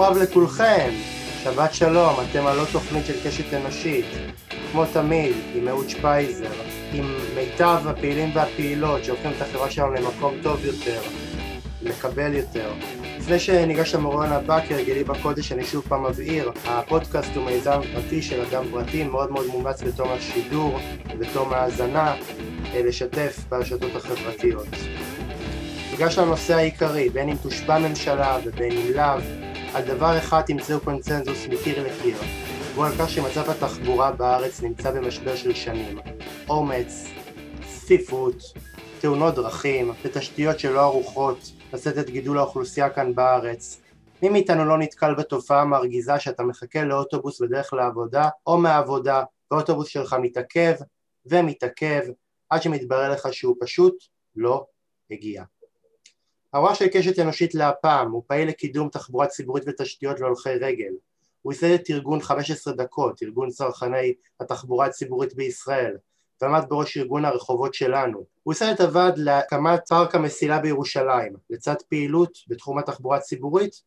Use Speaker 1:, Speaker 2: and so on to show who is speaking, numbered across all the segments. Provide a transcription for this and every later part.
Speaker 1: רב לכולכם, שבת שלום, אתם עוד תוכנית של קשת אנושית, כמו תמיד, עם אהוד שפייזר, עם מיטב הפעילים והפעילות שהופכים את החברה שלנו למקום טוב יותר, לקבל יותר. לפני שניגש למורון הבא, כהרגלי בקודש, אני שוב פעם מבהיר, הפודקאסט הוא מיזם פרטי של אדם פרטי, מאוד מאוד מומלץ בתום השידור ובתום ההאזנה, אה, לשתף ברשתות החברתיות. ניגש לנושא העיקרי, בין אם תושבע ממשלה ובין אם לאו, על דבר אחד תמצאו קונצנזוס מקיר לקיר, והוא על כך שמצב התחבורה בארץ נמצא במשבר של שנים. אומץ, צפיפות, תאונות דרכים ותשתיות שלא ערוכות לשאת את גידול האוכלוסייה כאן בארץ. מי מאיתנו לא נתקל בתופעה מרגיזה שאתה מחכה לאוטובוס בדרך לעבודה או מהעבודה והאוטובוס שלך מתעכב ומתעכב עד שמתברר לך שהוא פשוט לא הגיע. הרוע של קשת אנושית להפעם הוא פעיל לקידום תחבורה ציבורית ותשתיות להולכי רגל. הוא ייסד את ארגון 15 דקות, ארגון צרכני התחבורה הציבורית בישראל, ועמד בראש ארגון הרחובות שלנו. הוא ייסד את הוועד להקמת פארק המסילה בירושלים. לצד פעילות בתחום התחבורה הציבורית,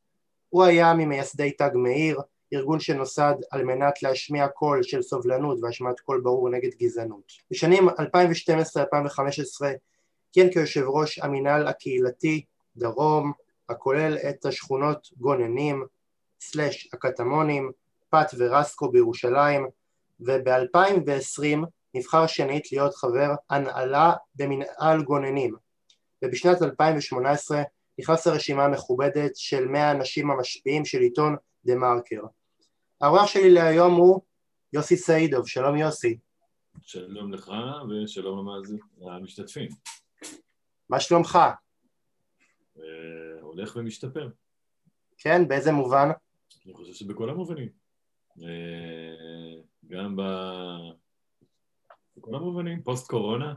Speaker 1: הוא היה ממייסדי תג מאיר, ארגון שנוסד על מנת להשמיע קול של סובלנות והשמעת קול ברור נגד גזענות. בשנים 2012-2015 כיהן כיושב ראש המינהל הקהילתי דרום, הכולל את השכונות גוננים, סלש הקטמונים, פת ורסקו בירושלים, וב-2020 נבחר שנית להיות חבר הנהלה במנהל גוננים, ובשנת 2018 נכנס לרשימה המכובדת של 100 האנשים המשפיעים של עיתון דה מרקר. האורח שלי להיום הוא יוסי סעידוב, שלום יוסי.
Speaker 2: שלום לך ושלום למשתתפים.
Speaker 1: מה שלומך?
Speaker 2: הולך ומשתפר.
Speaker 1: כן, באיזה מובן?
Speaker 2: אני חושב שבכל המובנים. אה, גם ב... בכל המובנים, פוסט קורונה,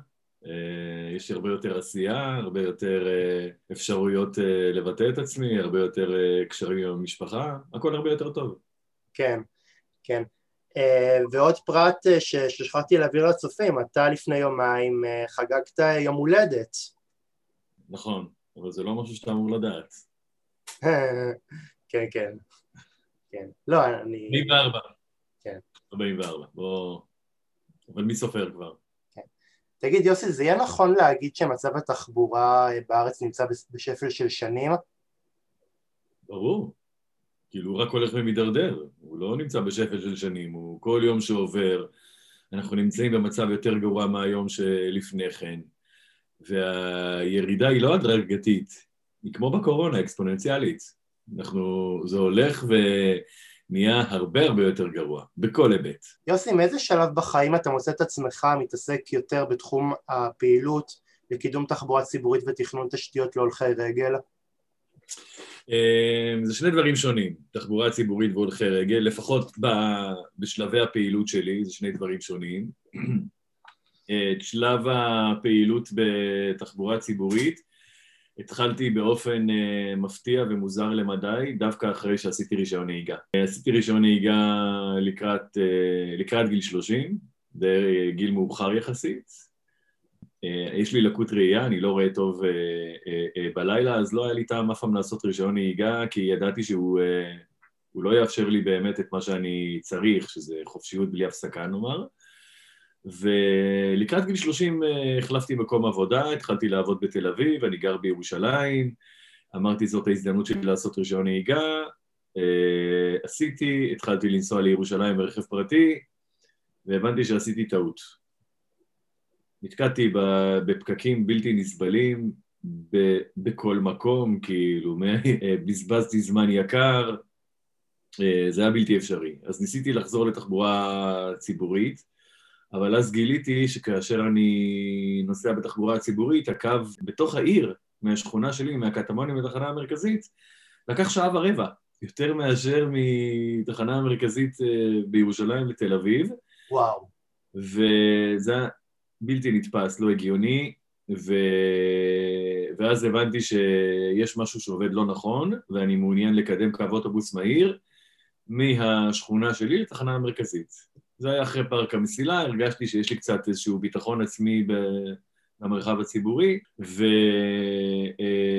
Speaker 2: אה, יש הרבה יותר עשייה, הרבה יותר אה, אפשרויות לבטא את עצמי, הרבה יותר קשרים עם המשפחה, הכל הרבה יותר טוב.
Speaker 1: כן, כן. ועוד פרט ששכחתי להעביר לצופים, אתה לפני יומיים חגגת יום הולדת.
Speaker 2: נכון, אבל זה לא משהו שאתה אמור לדעת.
Speaker 1: כן, כן. כן. לא, אני...
Speaker 2: 44.
Speaker 1: כן.
Speaker 2: 44, בוא... אבל מי סופר כבר?
Speaker 1: כן. תגיד, יוסי, זה יהיה נכון להגיד שמצב התחבורה בארץ נמצא בשפל של שנים?
Speaker 2: ברור. כאילו, הוא רק הולך ומידרדר. הוא לא נמצא בשפל של שנים, הוא כל יום שעובר, אנחנו נמצאים במצב יותר גרוע מהיום שלפני כן. והירידה היא לא הדרגתית, היא כמו בקורונה, אקספוננציאלית. אנחנו, זה הולך ונהיה הרבה הרבה יותר גרוע, בכל היבט.
Speaker 1: יוסי, מאיזה שלב בחיים אתה מוצא את עצמך מתעסק יותר בתחום הפעילות לקידום תחבורה ציבורית ותכנון תשתיות להולכי רגל?
Speaker 2: אמ, זה שני דברים שונים, תחבורה ציבורית והולכי רגל, לפחות בשלבי הפעילות שלי, זה שני דברים שונים. את שלב הפעילות בתחבורה ציבורית התחלתי באופן uh, מפתיע ומוזר למדי, דווקא אחרי שעשיתי רישיון נהיגה. עשיתי רישיון נהיגה לקראת, uh, לקראת גיל 30, זה גיל מאוחר יחסית. יש לי לקות ראייה, אני לא רואה טוב בלילה, אז לא היה לי טעם אף פעם לעשות רישיון נהיגה, כי ידעתי שהוא לא יאפשר לי באמת את מה שאני צריך, שזה חופשיות בלי הפסקה נאמר. ולקראת גיל 30 אה, החלפתי מקום עבודה, התחלתי לעבוד בתל אביב, אני גר בירושלים, אמרתי זאת ההזדמנות שלי לעשות רישיון נהיגה, אה, עשיתי, התחלתי לנסוע לירושלים ברכב פרטי, והבנתי שעשיתי טעות. נתקעתי בפקקים בלתי נסבלים בכל מקום, כאילו, אה, בזבזתי זמן יקר, זה היה בלתי אפשרי. אז ניסיתי לחזור לתחבורה ציבורית, אבל אז גיליתי שכאשר אני נוסע בתחבורה הציבורית, הקו בתוך העיר, מהשכונה שלי, מהקטמונים לתחנה המרכזית, לקח שעה ורבע, יותר מאשר מתחנה המרכזית אה, בירושלים לתל אביב.
Speaker 1: וואו.
Speaker 2: וזה היה בלתי נתפס, לא הגיוני, ו... ואז הבנתי שיש משהו שעובד לא נכון, ואני מעוניין לקדם קו אוטובוס מהיר מהשכונה שלי לתחנה המרכזית. זה היה אחרי פארק המסילה, הרגשתי שיש לי קצת איזשהו ביטחון עצמי למרחב הציבורי,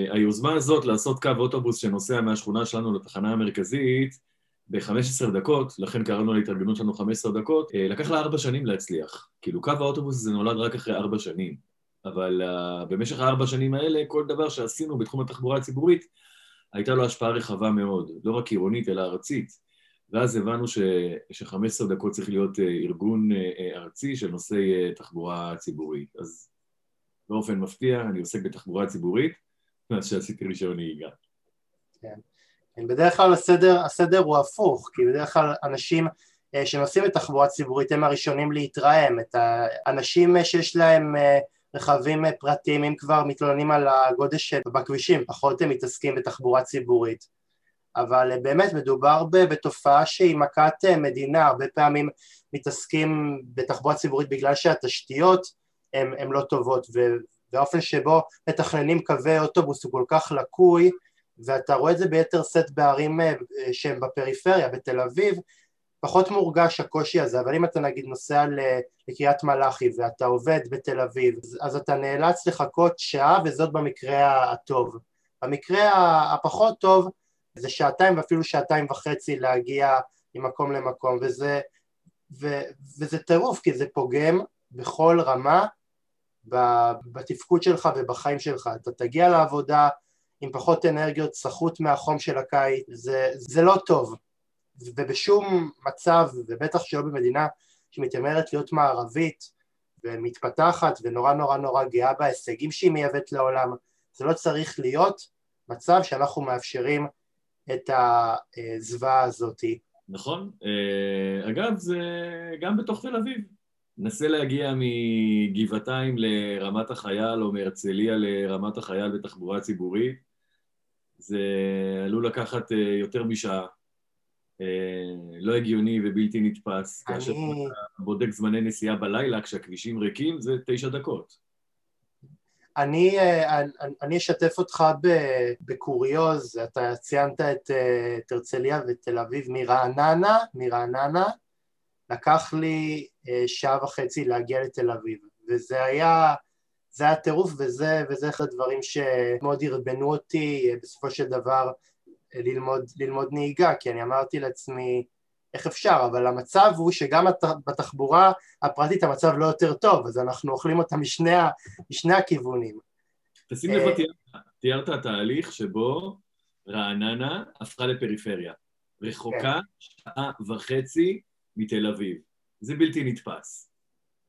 Speaker 2: והיוזמה הזאת לעשות קו אוטובוס שנוסע מהשכונה שלנו לתחנה המרכזית ב-15 דקות, לכן קראנו להתארגנות שלנו 15 דקות, לקח לה ארבע שנים להצליח. כאילו קו האוטובוס הזה נולד רק אחרי ארבע שנים, אבל uh, במשך הארבע שנים האלה, כל דבר שעשינו בתחום התחבורה הציבורית, הייתה לו השפעה רחבה מאוד, לא רק עירונית אלא ארצית. ואז הבנו ש, ש-15 דקות צריך להיות ארגון ארצי של נושאי תחבורה ציבורית. אז באופן מפתיע, אני עוסק בתחבורה ציבורית מאז שעשיתי רישיון נהיגה.
Speaker 1: כן. בדרך כלל הסדר, הסדר הוא הפוך, כי בדרך כלל אנשים אה, שנוסעים בתחבורה ציבורית הם הראשונים להתרעם, את האנשים שיש להם אה, רכבים פרטיים, אם כבר מתלוננים על הגודש בכבישים, פחות הם מתעסקים בתחבורה ציבורית. אבל אה, באמת מדובר בתופעה שהיא מכת מדינה, הרבה פעמים מתעסקים בתחבורה ציבורית בגלל שהתשתיות הן לא טובות, והאופן שבו מתכננים קווי אוטובוס הוא כל כך לקוי, ואתה רואה את זה ביתר שאת בערים אה, שהן בפריפריה, בתל אביב, פחות מורגש הקושי הזה, אבל אם אתה נגיד נוסע לקריית מלאכי ואתה עובד בתל אביב, אז אתה נאלץ לחכות שעה וזאת במקרה הטוב. במקרה הפחות טוב זה שעתיים ואפילו שעתיים וחצי להגיע ממקום למקום, וזה, ו, וזה טירוף כי זה פוגם בכל רמה בתפקוד שלך ובחיים שלך. אתה תגיע לעבודה עם פחות אנרגיות, סחוט מהחום של הקיץ, זה, זה לא טוב. ובשום מצב, ובטח שלא במדינה שמתיימרת להיות מערבית ומתפתחת ונורא נורא נורא גאה בהישגים שהיא מייבאת לעולם, זה לא צריך להיות מצב שאנחנו מאפשרים את הזוועה הזאתי.
Speaker 2: נכון. אה, אגב, זה גם בתוך תל אביב. נסה להגיע מגבעתיים לרמת החייל או מהרצליה לרמת החייל בתחבורה ציבורית, זה עלול לקחת אה, יותר משעה. אה, לא הגיוני ובלתי נתפס. אני... כאשר אתה בודק זמני נסיעה בלילה כשהכבישים ריקים זה תשע דקות.
Speaker 1: אני, אה, אני אשתף אותך בקוריוז, אתה ציינת את הרצליה ותל אביב מרעננה, מרעננה, לקח לי אה, שעה וחצי להגיע לתל אביב, וזה היה, זה היה טירוף וזה, וזה אחד הדברים שמאוד הרבנו אותי אה, בסופו של דבר אה, ללמוד, ללמוד נהיגה, כי אני אמרתי לעצמי איך אפשר, אבל המצב הוא שגם בתחבורה הפרטית המצב לא יותר טוב, אז אנחנו אוכלים אותה משני, משני הכיוונים.
Speaker 2: תשים לב, תיארת תהליך שבו רעננה הפכה לפריפריה. רחוקה כן. שעה וחצי מתל אביב. זה בלתי נתפס.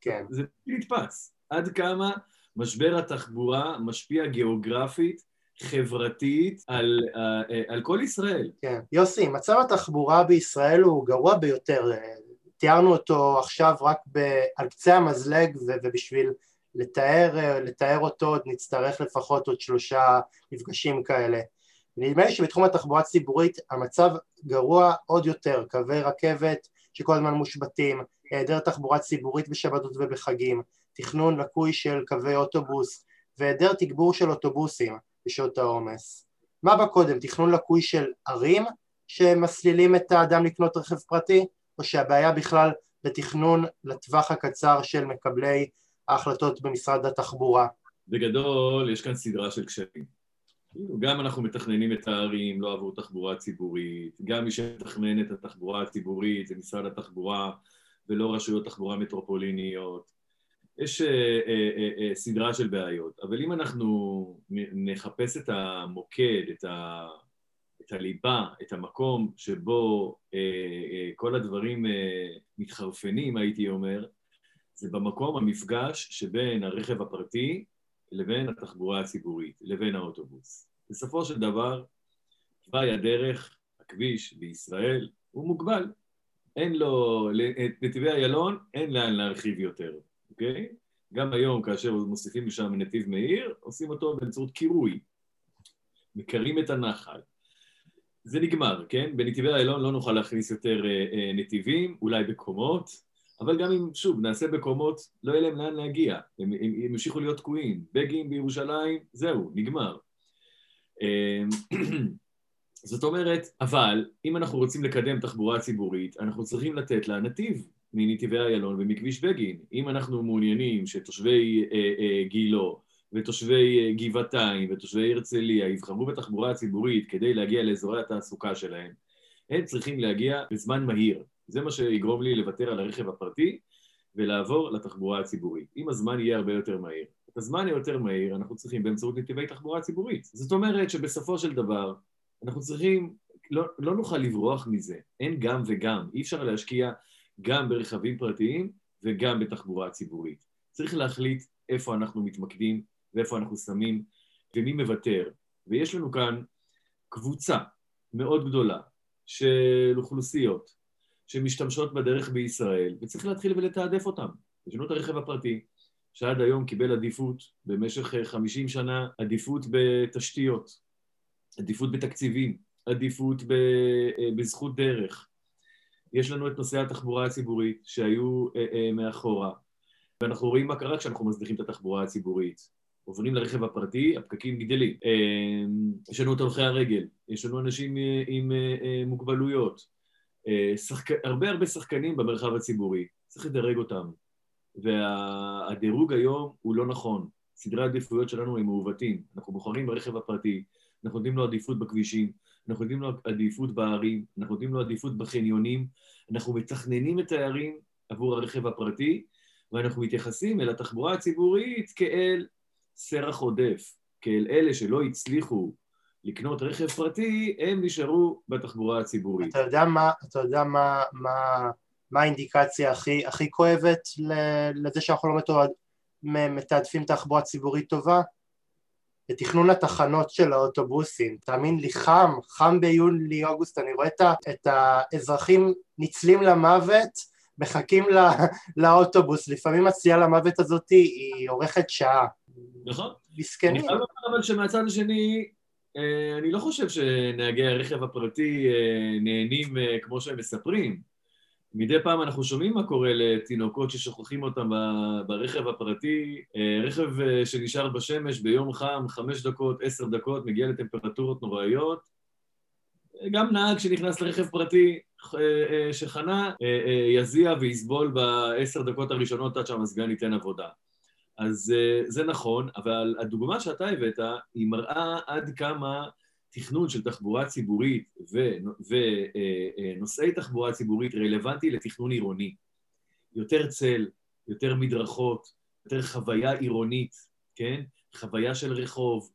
Speaker 1: כן.
Speaker 2: זה בלתי נתפס. עד כמה משבר התחבורה משפיע גיאוגרפית, חברתית, על, אה, על כל ישראל.
Speaker 1: כן. יוסי, מצב התחבורה בישראל הוא גרוע ביותר. תיארנו אותו עכשיו רק ב, על קצה המזלג ובשביל לתאר, לתאר אותו עוד נצטרך לפחות עוד שלושה מפגשים כאלה. נדמה לי שבתחום התחבורה הציבורית המצב גרוע עוד יותר, קווי רכבת שכל הזמן מושבתים, היעדר תחבורה ציבורית בשבתות ובחגים, תכנון לקוי של קווי אוטובוס והיעדר תגבור של אוטובוסים בשעות העומס. מה בא קודם, תכנון לקוי של ערים שמסלילים את האדם לקנות רכב פרטי, או שהבעיה בכלל בתכנון לטווח הקצר של מקבלי ההחלטות במשרד התחבורה?
Speaker 2: בגדול, יש כאן סדרה של קשיים. גם אנחנו מתכננים את הערים, לא עבור תחבורה ציבורית, גם מי שמתכנן את התחבורה הציבורית זה משרד התחבורה ולא רשויות תחבורה מטרופוליניות. יש אה, אה, אה, סדרה של בעיות, אבל אם אנחנו נחפש את המוקד, את, ה, את הליבה, את המקום שבו כל הדברים מתחרפנים, הייתי אומר, זה במקום המפגש שבין הרכב הפרטי לבין התחבורה הציבורית, לבין האוטובוס. בסופו של דבר, תוואי הדרך, הכביש בישראל, הוא מוגבל. אין לו, את נתיבי איילון אין לאן להרחיב יותר, אוקיי? גם היום, כאשר מוסיפים לשם נתיב מהיר, עושים אותו באמצעות קירוי. מקרים את הנחל. זה נגמר, כן? בנתיבי איילון לא נוכל להכניס יותר אה, אה, נתיבים, אולי בקומות, אבל גם אם, שוב, נעשה בקומות, לא יהיה להם לאן להגיע, הם, הם, הם ימשיכו להיות תקועים. בגין בירושלים, זהו, נגמר. אמ, זאת אומרת, אבל אם אנחנו רוצים לקדם תחבורה ציבורית, אנחנו צריכים לתת לה נתיב. מנתיבי איילון ומכביש בגין. אם אנחנו מעוניינים שתושבי אה, אה, גילו ותושבי אה, גבעתיים ותושבי הרצליה יבחרו בתחבורה הציבורית כדי להגיע לאזורי התעסוקה שלהם, הם צריכים להגיע בזמן מהיר. זה מה שיגרום לי לוותר על הרכב הפרטי ולעבור לתחבורה הציבורית. אם הזמן יהיה הרבה יותר מהיר. את הזמן היותר מהיר אנחנו צריכים באמצעות נתיבי תחבורה ציבורית. זאת אומרת שבסופו של דבר אנחנו צריכים, לא, לא נוכל לברוח מזה. אין גם וגם. אי אפשר להשקיע גם ברכבים פרטיים וגם בתחבורה ציבורית. צריך להחליט איפה אנחנו מתמקדים ואיפה אנחנו שמים ומי מוותר. ויש לנו כאן קבוצה מאוד גדולה של אוכלוסיות שמשתמשות בדרך בישראל, וצריך להתחיל ולתעדף אותם. יש לנו את הרכב הפרטי, שעד היום קיבל עדיפות במשך 50 שנה, עדיפות בתשתיות, עדיפות בתקציבים, עדיפות בזכות דרך. יש לנו את נושאי התחבורה הציבורית שהיו אה, אה, מאחורה, ואנחנו רואים מה קרה כשאנחנו מזניחים את התחבורה הציבורית. עוברים לרכב הפרטי, הפקקים גדלים. אה, יש לנו את הולכי הרגל, יש לנו אנשים אה, עם אה, מוגבלויות, שחק... הרבה הרבה שחקנים במרחב הציבורי, צריך לדרג אותם. והדירוג היום הוא לא נכון. סדרי העדיפויות שלנו הם מעוותים. אנחנו בוחרים ברכב הפרטי, אנחנו נותנים לו עדיפות בכבישים, אנחנו נותנים לו עדיפות בערים, אנחנו נותנים לו עדיפות בחניונים, אנחנו מתכננים את הערים עבור הרכב הפרטי, ואנחנו מתייחסים אל התחבורה הציבורית כאל סרח עודף, כאל אלה שלא הצליחו לקנות רכב פרטי, הם נשארו בתחבורה הציבורית.
Speaker 1: אתה יודע מה, אתה יודע מה, מה, מה האינדיקציה הכי, הכי כואבת לזה שאנחנו לא מתעדפים תחבורה ציבורית טובה? לתכנון התחנות של האוטובוסים. תאמין לי, חם, חם ביולי-אוגוסט, אני רואה את האזרחים ניצלים למוות מחכים לא, לאוטובוס, לפעמים הצליעה למוות הזאת היא אורכת שעה.
Speaker 2: נכון.
Speaker 1: מסכנים.
Speaker 2: אני חייב לומר אבל שמהצד השני, אה, אני לא חושב שנהגי הרכב הפרטי אה, נהנים אה, כמו שהם מספרים. מדי פעם אנחנו שומעים מה קורה לתינוקות ששוכחים אותם ברכב הפרטי, רכב שנשאר בשמש ביום חם, חמש דקות, עשר דקות, מגיע לטמפרטורות נוראיות. גם נהג שנכנס לרכב פרטי שחנה, יזיע ויסבול בעשר דקות הראשונות עד שהמזגן ייתן עבודה. אז זה נכון, אבל הדוגמה שאתה הבאת היא מראה עד כמה תכנון של תחבורה ציבורית ונושאי uh, uh, תחבורה ציבורית רלוונטי לתכנון עירוני. יותר צל, יותר מדרכות, יותר חוויה עירונית, כן? חוויה של רחוב.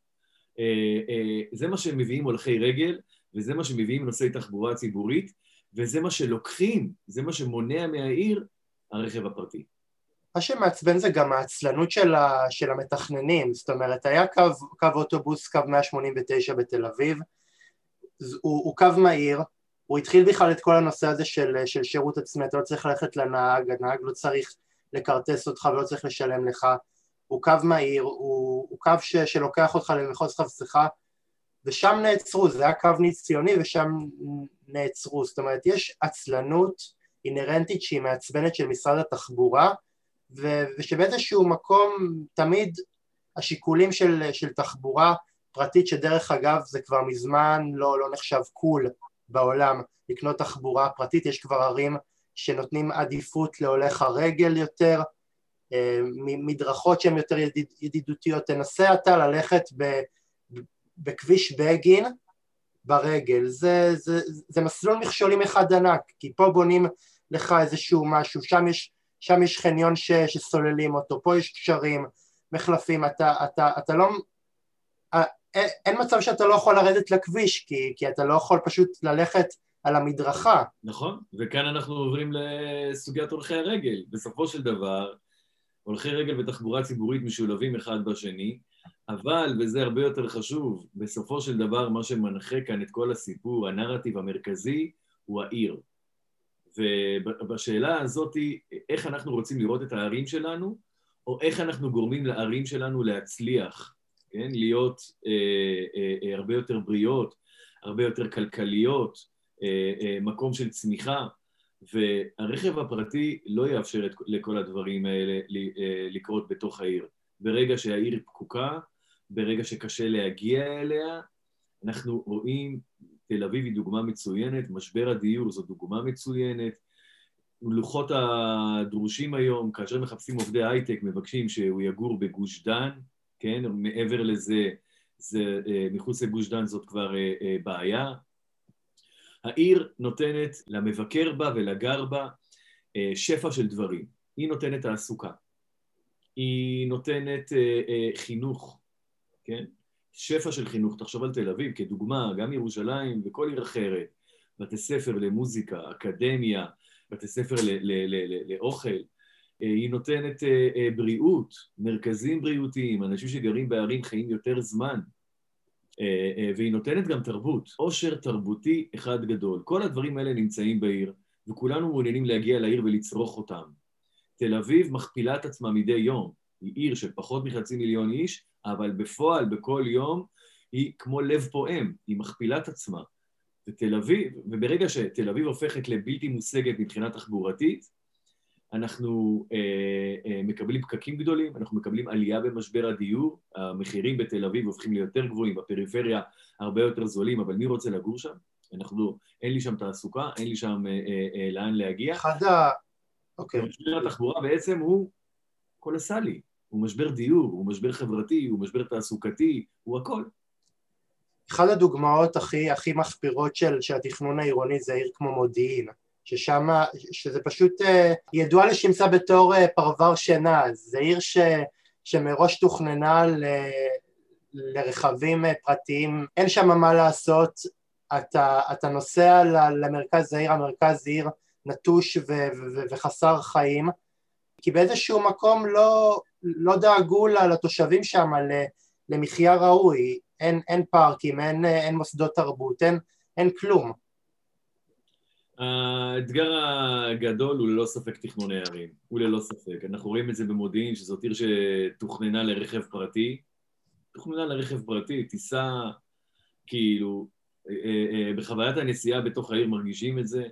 Speaker 2: Uh, זה מה שמביאים הולכי רגל, וזה מה שמביאים נושאי תחבורה ציבורית, וזה מה שלוקחים, זה מה שמונע מהעיר הרכב הפרטי.
Speaker 1: מה שמעצבן זה גם העצלנות של, ה, של המתכננים, זאת אומרת היה קו, קו אוטובוס, קו 189 בתל אביב, הוא, הוא קו מהיר, הוא התחיל בכלל את כל הנושא הזה של, של שירות עצמי, אתה לא צריך ללכת לנהג, הנהג לא צריך לכרטס אותך ולא צריך לשלם לך, הוא קו מהיר, הוא, הוא קו ש, שלוקח אותך למחוז חפשך, ושם נעצרו, זה היה קו ניץ ציוני ושם נעצרו, זאת אומרת יש עצלנות אינהרנטית שהיא מעצבנת של משרד התחבורה, ו- ושבאיזשהו מקום תמיד השיקולים של, של תחבורה פרטית, שדרך אגב זה כבר מזמן לא, לא נחשב קול בעולם לקנות תחבורה פרטית, יש כבר ערים שנותנים עדיפות להולך הרגל יותר, אה, מדרכות שהן יותר ידיד, ידידותיות, תנסה אתה ללכת ב, בכביש בגין ברגל, זה, זה, זה מסלול מכשולים אחד ענק, כי פה בונים לך איזשהו משהו, שם יש שם יש חניון ש, שסוללים אותו, פה יש קשרים, מחלפים, אתה, אתה, אתה לא... אין, אה, אין מצב שאתה לא יכול לרדת לכביש, כי, כי אתה לא יכול פשוט ללכת על המדרכה.
Speaker 2: נכון, וכאן אנחנו עוברים לסוגיית הולכי הרגל. בסופו של דבר, הולכי רגל ותחבורה ציבורית משולבים אחד בשני, אבל, וזה הרבה יותר חשוב, בסופו של דבר מה שמנחה כאן את כל הסיפור, הנרטיב המרכזי, הוא העיר. ובשאלה הזאת, איך אנחנו רוצים לראות את הערים שלנו, או איך אנחנו גורמים לערים שלנו להצליח, כן? להיות אה, אה, אה, הרבה יותר בריאות, הרבה יותר כלכליות, אה, אה, מקום של צמיחה, והרכב הפרטי לא יאפשר את, לכל הדברים האלה אה, לקרות בתוך העיר. ברגע שהעיר פקוקה, ברגע שקשה להגיע אליה, אנחנו רואים תל אביב היא דוגמה מצוינת, משבר הדיור זו דוגמה מצוינת, הלוחות הדרושים היום, כאשר מחפשים עובדי הייטק, מבקשים שהוא יגור בגוש דן, כן? מעבר לזה, זה, מחוץ לגוש דן זאת כבר בעיה. העיר נותנת למבקר בה ולגר בה שפע של דברים. היא נותנת תעסוקה, היא נותנת חינוך, כן? שפע של חינוך, תחשוב על תל אביב כדוגמה, גם ירושלים וכל עיר אחרת, בתי ספר למוזיקה, אקדמיה, בתי ספר לאוכל, אה, היא נותנת אה, אה, בריאות, מרכזים בריאותיים, אנשים שגרים בערים חיים יותר זמן, והיא נותנת גם תרבות, עושר תרבותי אחד גדול. כל הדברים האלה נמצאים בעיר, וכולנו מעוניינים להגיע לעיר ולצרוך אותם. תל אביב מכפילה את עצמה מדי יום, היא עיר של פחות מחצי מיליון איש, אבל בפועל, בכל יום, היא כמו לב פועם, היא מכפילה את עצמה. ותל אביב, וברגע שתל אביב הופכת לבלתי מושגת מבחינה תחבורתית, אנחנו אה, אה, מקבלים פקקים גדולים, אנחנו מקבלים עלייה במשבר הדיור, המחירים בתל אביב הופכים ליותר גבוהים, בפריפריה הרבה יותר זולים, אבל מי רוצה לגור שם? אנחנו, אין לי שם תעסוקה, אין לי שם אה, אה, אה, לאן להגיע.
Speaker 1: אחד ה...
Speaker 2: אוקיי. משבר התחבורה בעצם הוא קולסלי, הוא משבר דיור, הוא משבר חברתי, הוא משבר תעסוקתי, הוא הכל.
Speaker 1: אחת הדוגמאות הכי, הכי מחפירות של, של התכנון העירוני זה עיר כמו מודיעין, ששם, שזה פשוט אה, ידוע לשמצה בתור אה, פרבר שינה, זה עיר ש, שמראש תוכננה ל, לרכבים אה, פרטיים, אין שם מה לעשות, אתה, אתה נוסע למרכז העיר, המרכז עיר נטוש ו, ו, וחסר חיים, כי באיזשהו מקום לא, לא דאגו לתושבים שם למחיה ראוי, אין, אין פארקים, אין, אין מוסדות תרבות, אין, אין כלום.
Speaker 2: האתגר הגדול הוא ללא ספק תכנוני ערים, הוא ללא ספק. אנחנו רואים את זה במודיעין, שזאת עיר שתוכננה לרכב פרטי. תוכננה לרכב פרטי, טיסה, כאילו, אה, אה, אה, בחוויית הנסיעה בתוך העיר מרגישים את זה,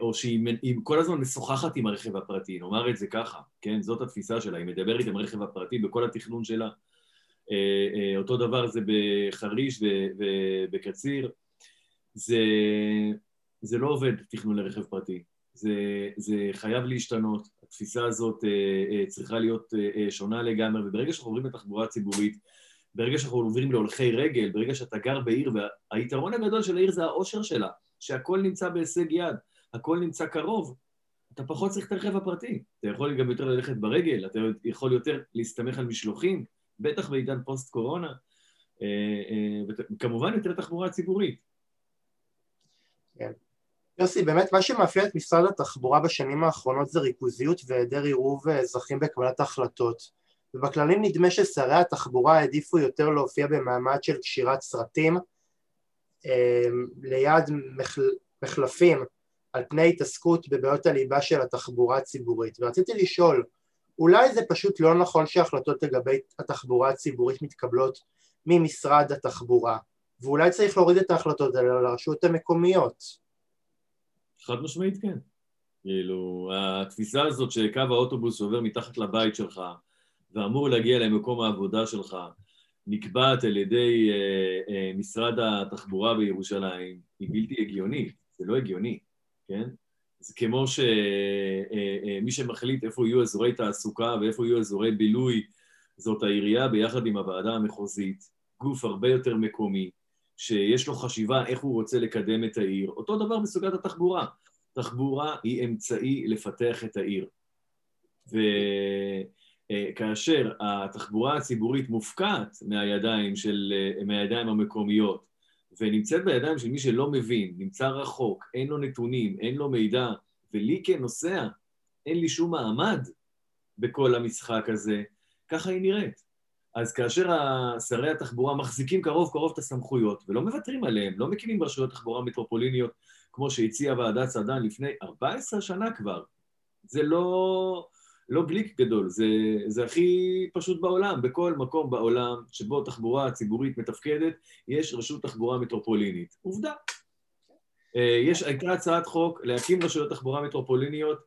Speaker 2: או שהיא כל הזמן משוחחת עם הרכב הפרטי, נאמר את זה ככה, כן? זאת התפיסה שלה, היא מדברת עם הרכב הפרטי בכל התכנון שלה. אה, אה, אותו דבר זה בחריש ובקציר. זה, זה לא עובד, תכנון לרכב פרטי. זה, זה חייב להשתנות, התפיסה הזאת אה, צריכה להיות שונה לגמרי, וברגע שאנחנו עוברים לתחבורה ציבורית, ברגע שאנחנו עוברים להולכי רגל, ברגע שאתה גר בעיר, והיתרון הגדול של העיר זה העושר שלה, שהכל נמצא בהישג יד, הכל נמצא קרוב, אתה פחות צריך את הרכב הפרטי. אתה יכול גם יותר ללכת ברגל, אתה יכול יותר להסתמך על משלוחים, בטח בעידן פוסט-קורונה, אה, אה, וכמובן יותר תחבורה ציבורית.
Speaker 1: כן. יוסי, באמת מה שמאפיין את משרד התחבורה בשנים האחרונות זה ריכוזיות והיעדר עירוב אזרחים בקבלת ההחלטות. ובכללים נדמה ששרי התחבורה העדיפו יותר להופיע במעמד של קשירת סרטים אה, ליד מחל... מחלפים על פני התעסקות בבעיות הליבה של התחבורה הציבורית. ורציתי לשאול, אולי זה פשוט לא נכון שהחלטות לגבי התחבורה הציבורית מתקבלות ממשרד התחבורה, ואולי צריך להוריד את ההחלטות האלה לרשויות המקומיות.
Speaker 2: חד משמעית כן. כאילו, התפיסה הזאת שקו האוטובוס שעובר מתחת לבית שלך ואמור להגיע למקום העבודה שלך נקבעת על ידי אה, אה, משרד התחבורה בירושלים היא בלתי הגיונית, זה לא הגיוני, כן? זה כמו שמי אה, אה, שמחליט איפה יהיו אזורי תעסוקה ואיפה יהיו אזורי בילוי זאת העירייה ביחד עם הוועדה המחוזית, גוף הרבה יותר מקומי, שיש לו חשיבה איך הוא רוצה לקדם את העיר. אותו דבר בסוגיית התחבורה. תחבורה היא אמצעי לפתח את העיר. וכאשר אה, התחבורה הציבורית מופקעת מהידיים, של, מהידיים המקומיות ונמצאת בידיים של מי שלא מבין, נמצא רחוק, אין לו נתונים, אין לו מידע, ולי כנוסע אין לי שום מעמד בכל המשחק הזה, ככה היא נראית. אז כאשר שרי התחבורה מחזיקים קרוב קרוב את הסמכויות ולא מוותרים עליהם, לא מקימים רשויות תחבורה מטרופוליניות כמו שהציעה ועדת סדן לפני 14 שנה כבר, זה לא... לא גליק גדול, זה, זה הכי פשוט בעולם. בכל מקום בעולם שבו תחבורה ציבורית מתפקדת, יש רשות תחבורה מטרופולינית. עובדה. אה, יש, הייתה הצעת חוק להקים רשויות תחבורה מטרופוליניות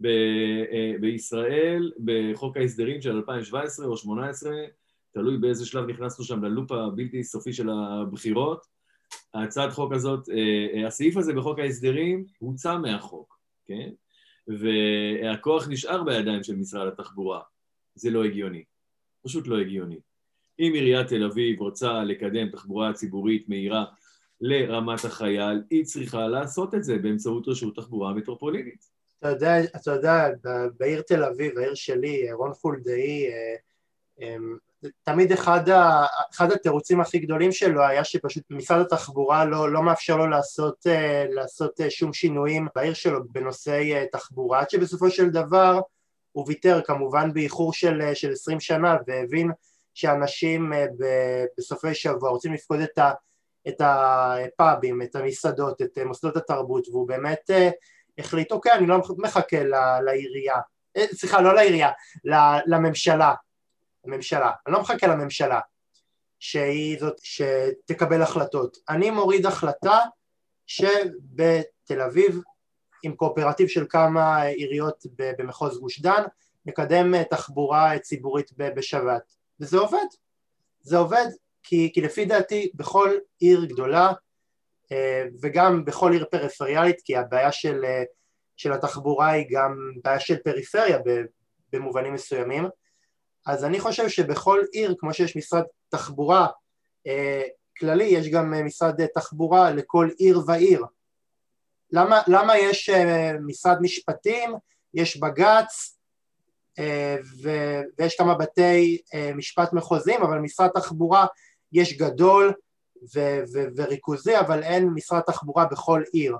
Speaker 2: ב, אה, בישראל בחוק ההסדרים של 2017 או 2018, תלוי באיזה שלב נכנסנו שם ללופ הבלתי סופי של הבחירות. הצעת חוק הזאת, אה, הסעיף הזה בחוק ההסדרים הוצא מהחוק, כן? והכוח נשאר בידיים של משרד התחבורה. זה לא הגיוני. פשוט לא הגיוני. אם עיריית תל אביב רוצה לקדם תחבורה ציבורית מהירה לרמת החייל, היא צריכה לעשות את זה באמצעות רשות תחבורה מטרופולינית.
Speaker 1: אתה יודע, אתה יודע, בעיר תל אביב, העיר שלי, רון חולדאי, אה, אמ, תמיד אחד, ה, אחד התירוצים הכי גדולים שלו היה שפשוט משרד התחבורה לא, לא מאפשר לו לעשות, אה, לעשות אה, שום שינויים בעיר שלו בנושאי תחבורה, עד שבסופו של דבר הוא ויתר כמובן באיחור של, של 20 שנה והבין שאנשים בסופי שבוע רוצים לפקוד את, ה, את הפאבים, את המסעדות, את מוסדות התרבות והוא באמת החליט אוקיי אני לא מחכה לעירייה, אה, סליחה לא לעירייה, לממשלה, הממשלה, אני לא מחכה לממשלה שהיא זאת שתקבל החלטות, אני מוריד החלטה שבתל אביב עם קואופרטיב של כמה עיריות במחוז גוש דן נקדם תחבורה ציבורית בשבת. וזה עובד, זה עובד כי, כי לפי דעתי בכל עיר גדולה אה, וגם בכל עיר פריפריאלית כי הבעיה של, אה, של התחבורה היא גם בעיה של פריפריה במובנים מסוימים אז אני חושב שבכל עיר כמו שיש משרד תחבורה אה, כללי יש גם משרד תחבורה לכל עיר ועיר למה, למה יש משרד משפטים, יש בג"ץ ויש כמה בתי משפט מחוזיים אבל משרד תחבורה יש גדול ו- ו- וריכוזי, אבל אין משרד תחבורה בכל עיר.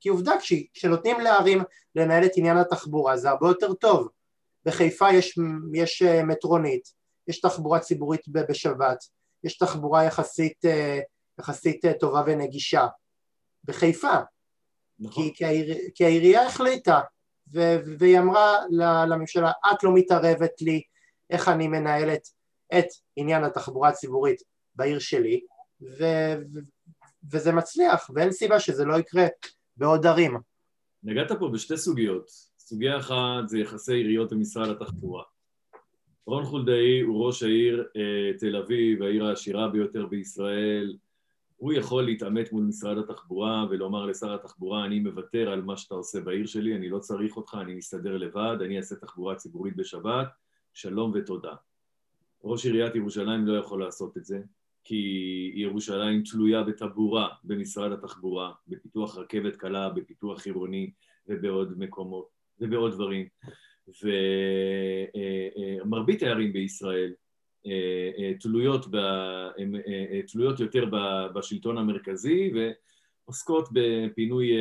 Speaker 1: כי עובדה, כשנותנים לערים לנהל את עניין התחבורה זה הרבה יותר טוב. בחיפה יש, יש אה, מטרונית, יש תחבורה ציבורית בשבת, יש תחבורה יחסית, אה, יחסית אה, טובה ונגישה. בחיפה. נכון. כי, כי, העיר, כי העירייה החליטה, ו, והיא אמרה לממשלה, את לא מתערבת לי איך אני מנהלת את עניין התחבורה הציבורית בעיר שלי, ו, ו, וזה מצליח, ואין סיבה שזה לא יקרה בעוד ערים.
Speaker 2: נגעת פה בשתי סוגיות. סוגיה אחת זה יחסי עיריות ומשרד התחבורה. רון חולדאי הוא ראש העיר אה, תל אביב, העיר העשירה ביותר בישראל. הוא יכול להתעמת מול משרד התחבורה ולומר לשר התחבורה, אני מוותר על מה שאתה עושה בעיר שלי, אני לא צריך אותך, אני מסתדר לבד, אני אעשה תחבורה ציבורית בשבת, שלום ותודה. ראש עיריית ירושלים לא יכול לעשות את זה, כי ירושלים תלויה בטבורה במשרד התחבורה, בפיתוח רכבת קלה, בפיתוח עירוני ובעוד מקומות ובעוד דברים. ומרבית הערים בישראל אה, אה, תלויות, ב, אה, תלויות יותר בשלטון המרכזי ועוסקות בפינוי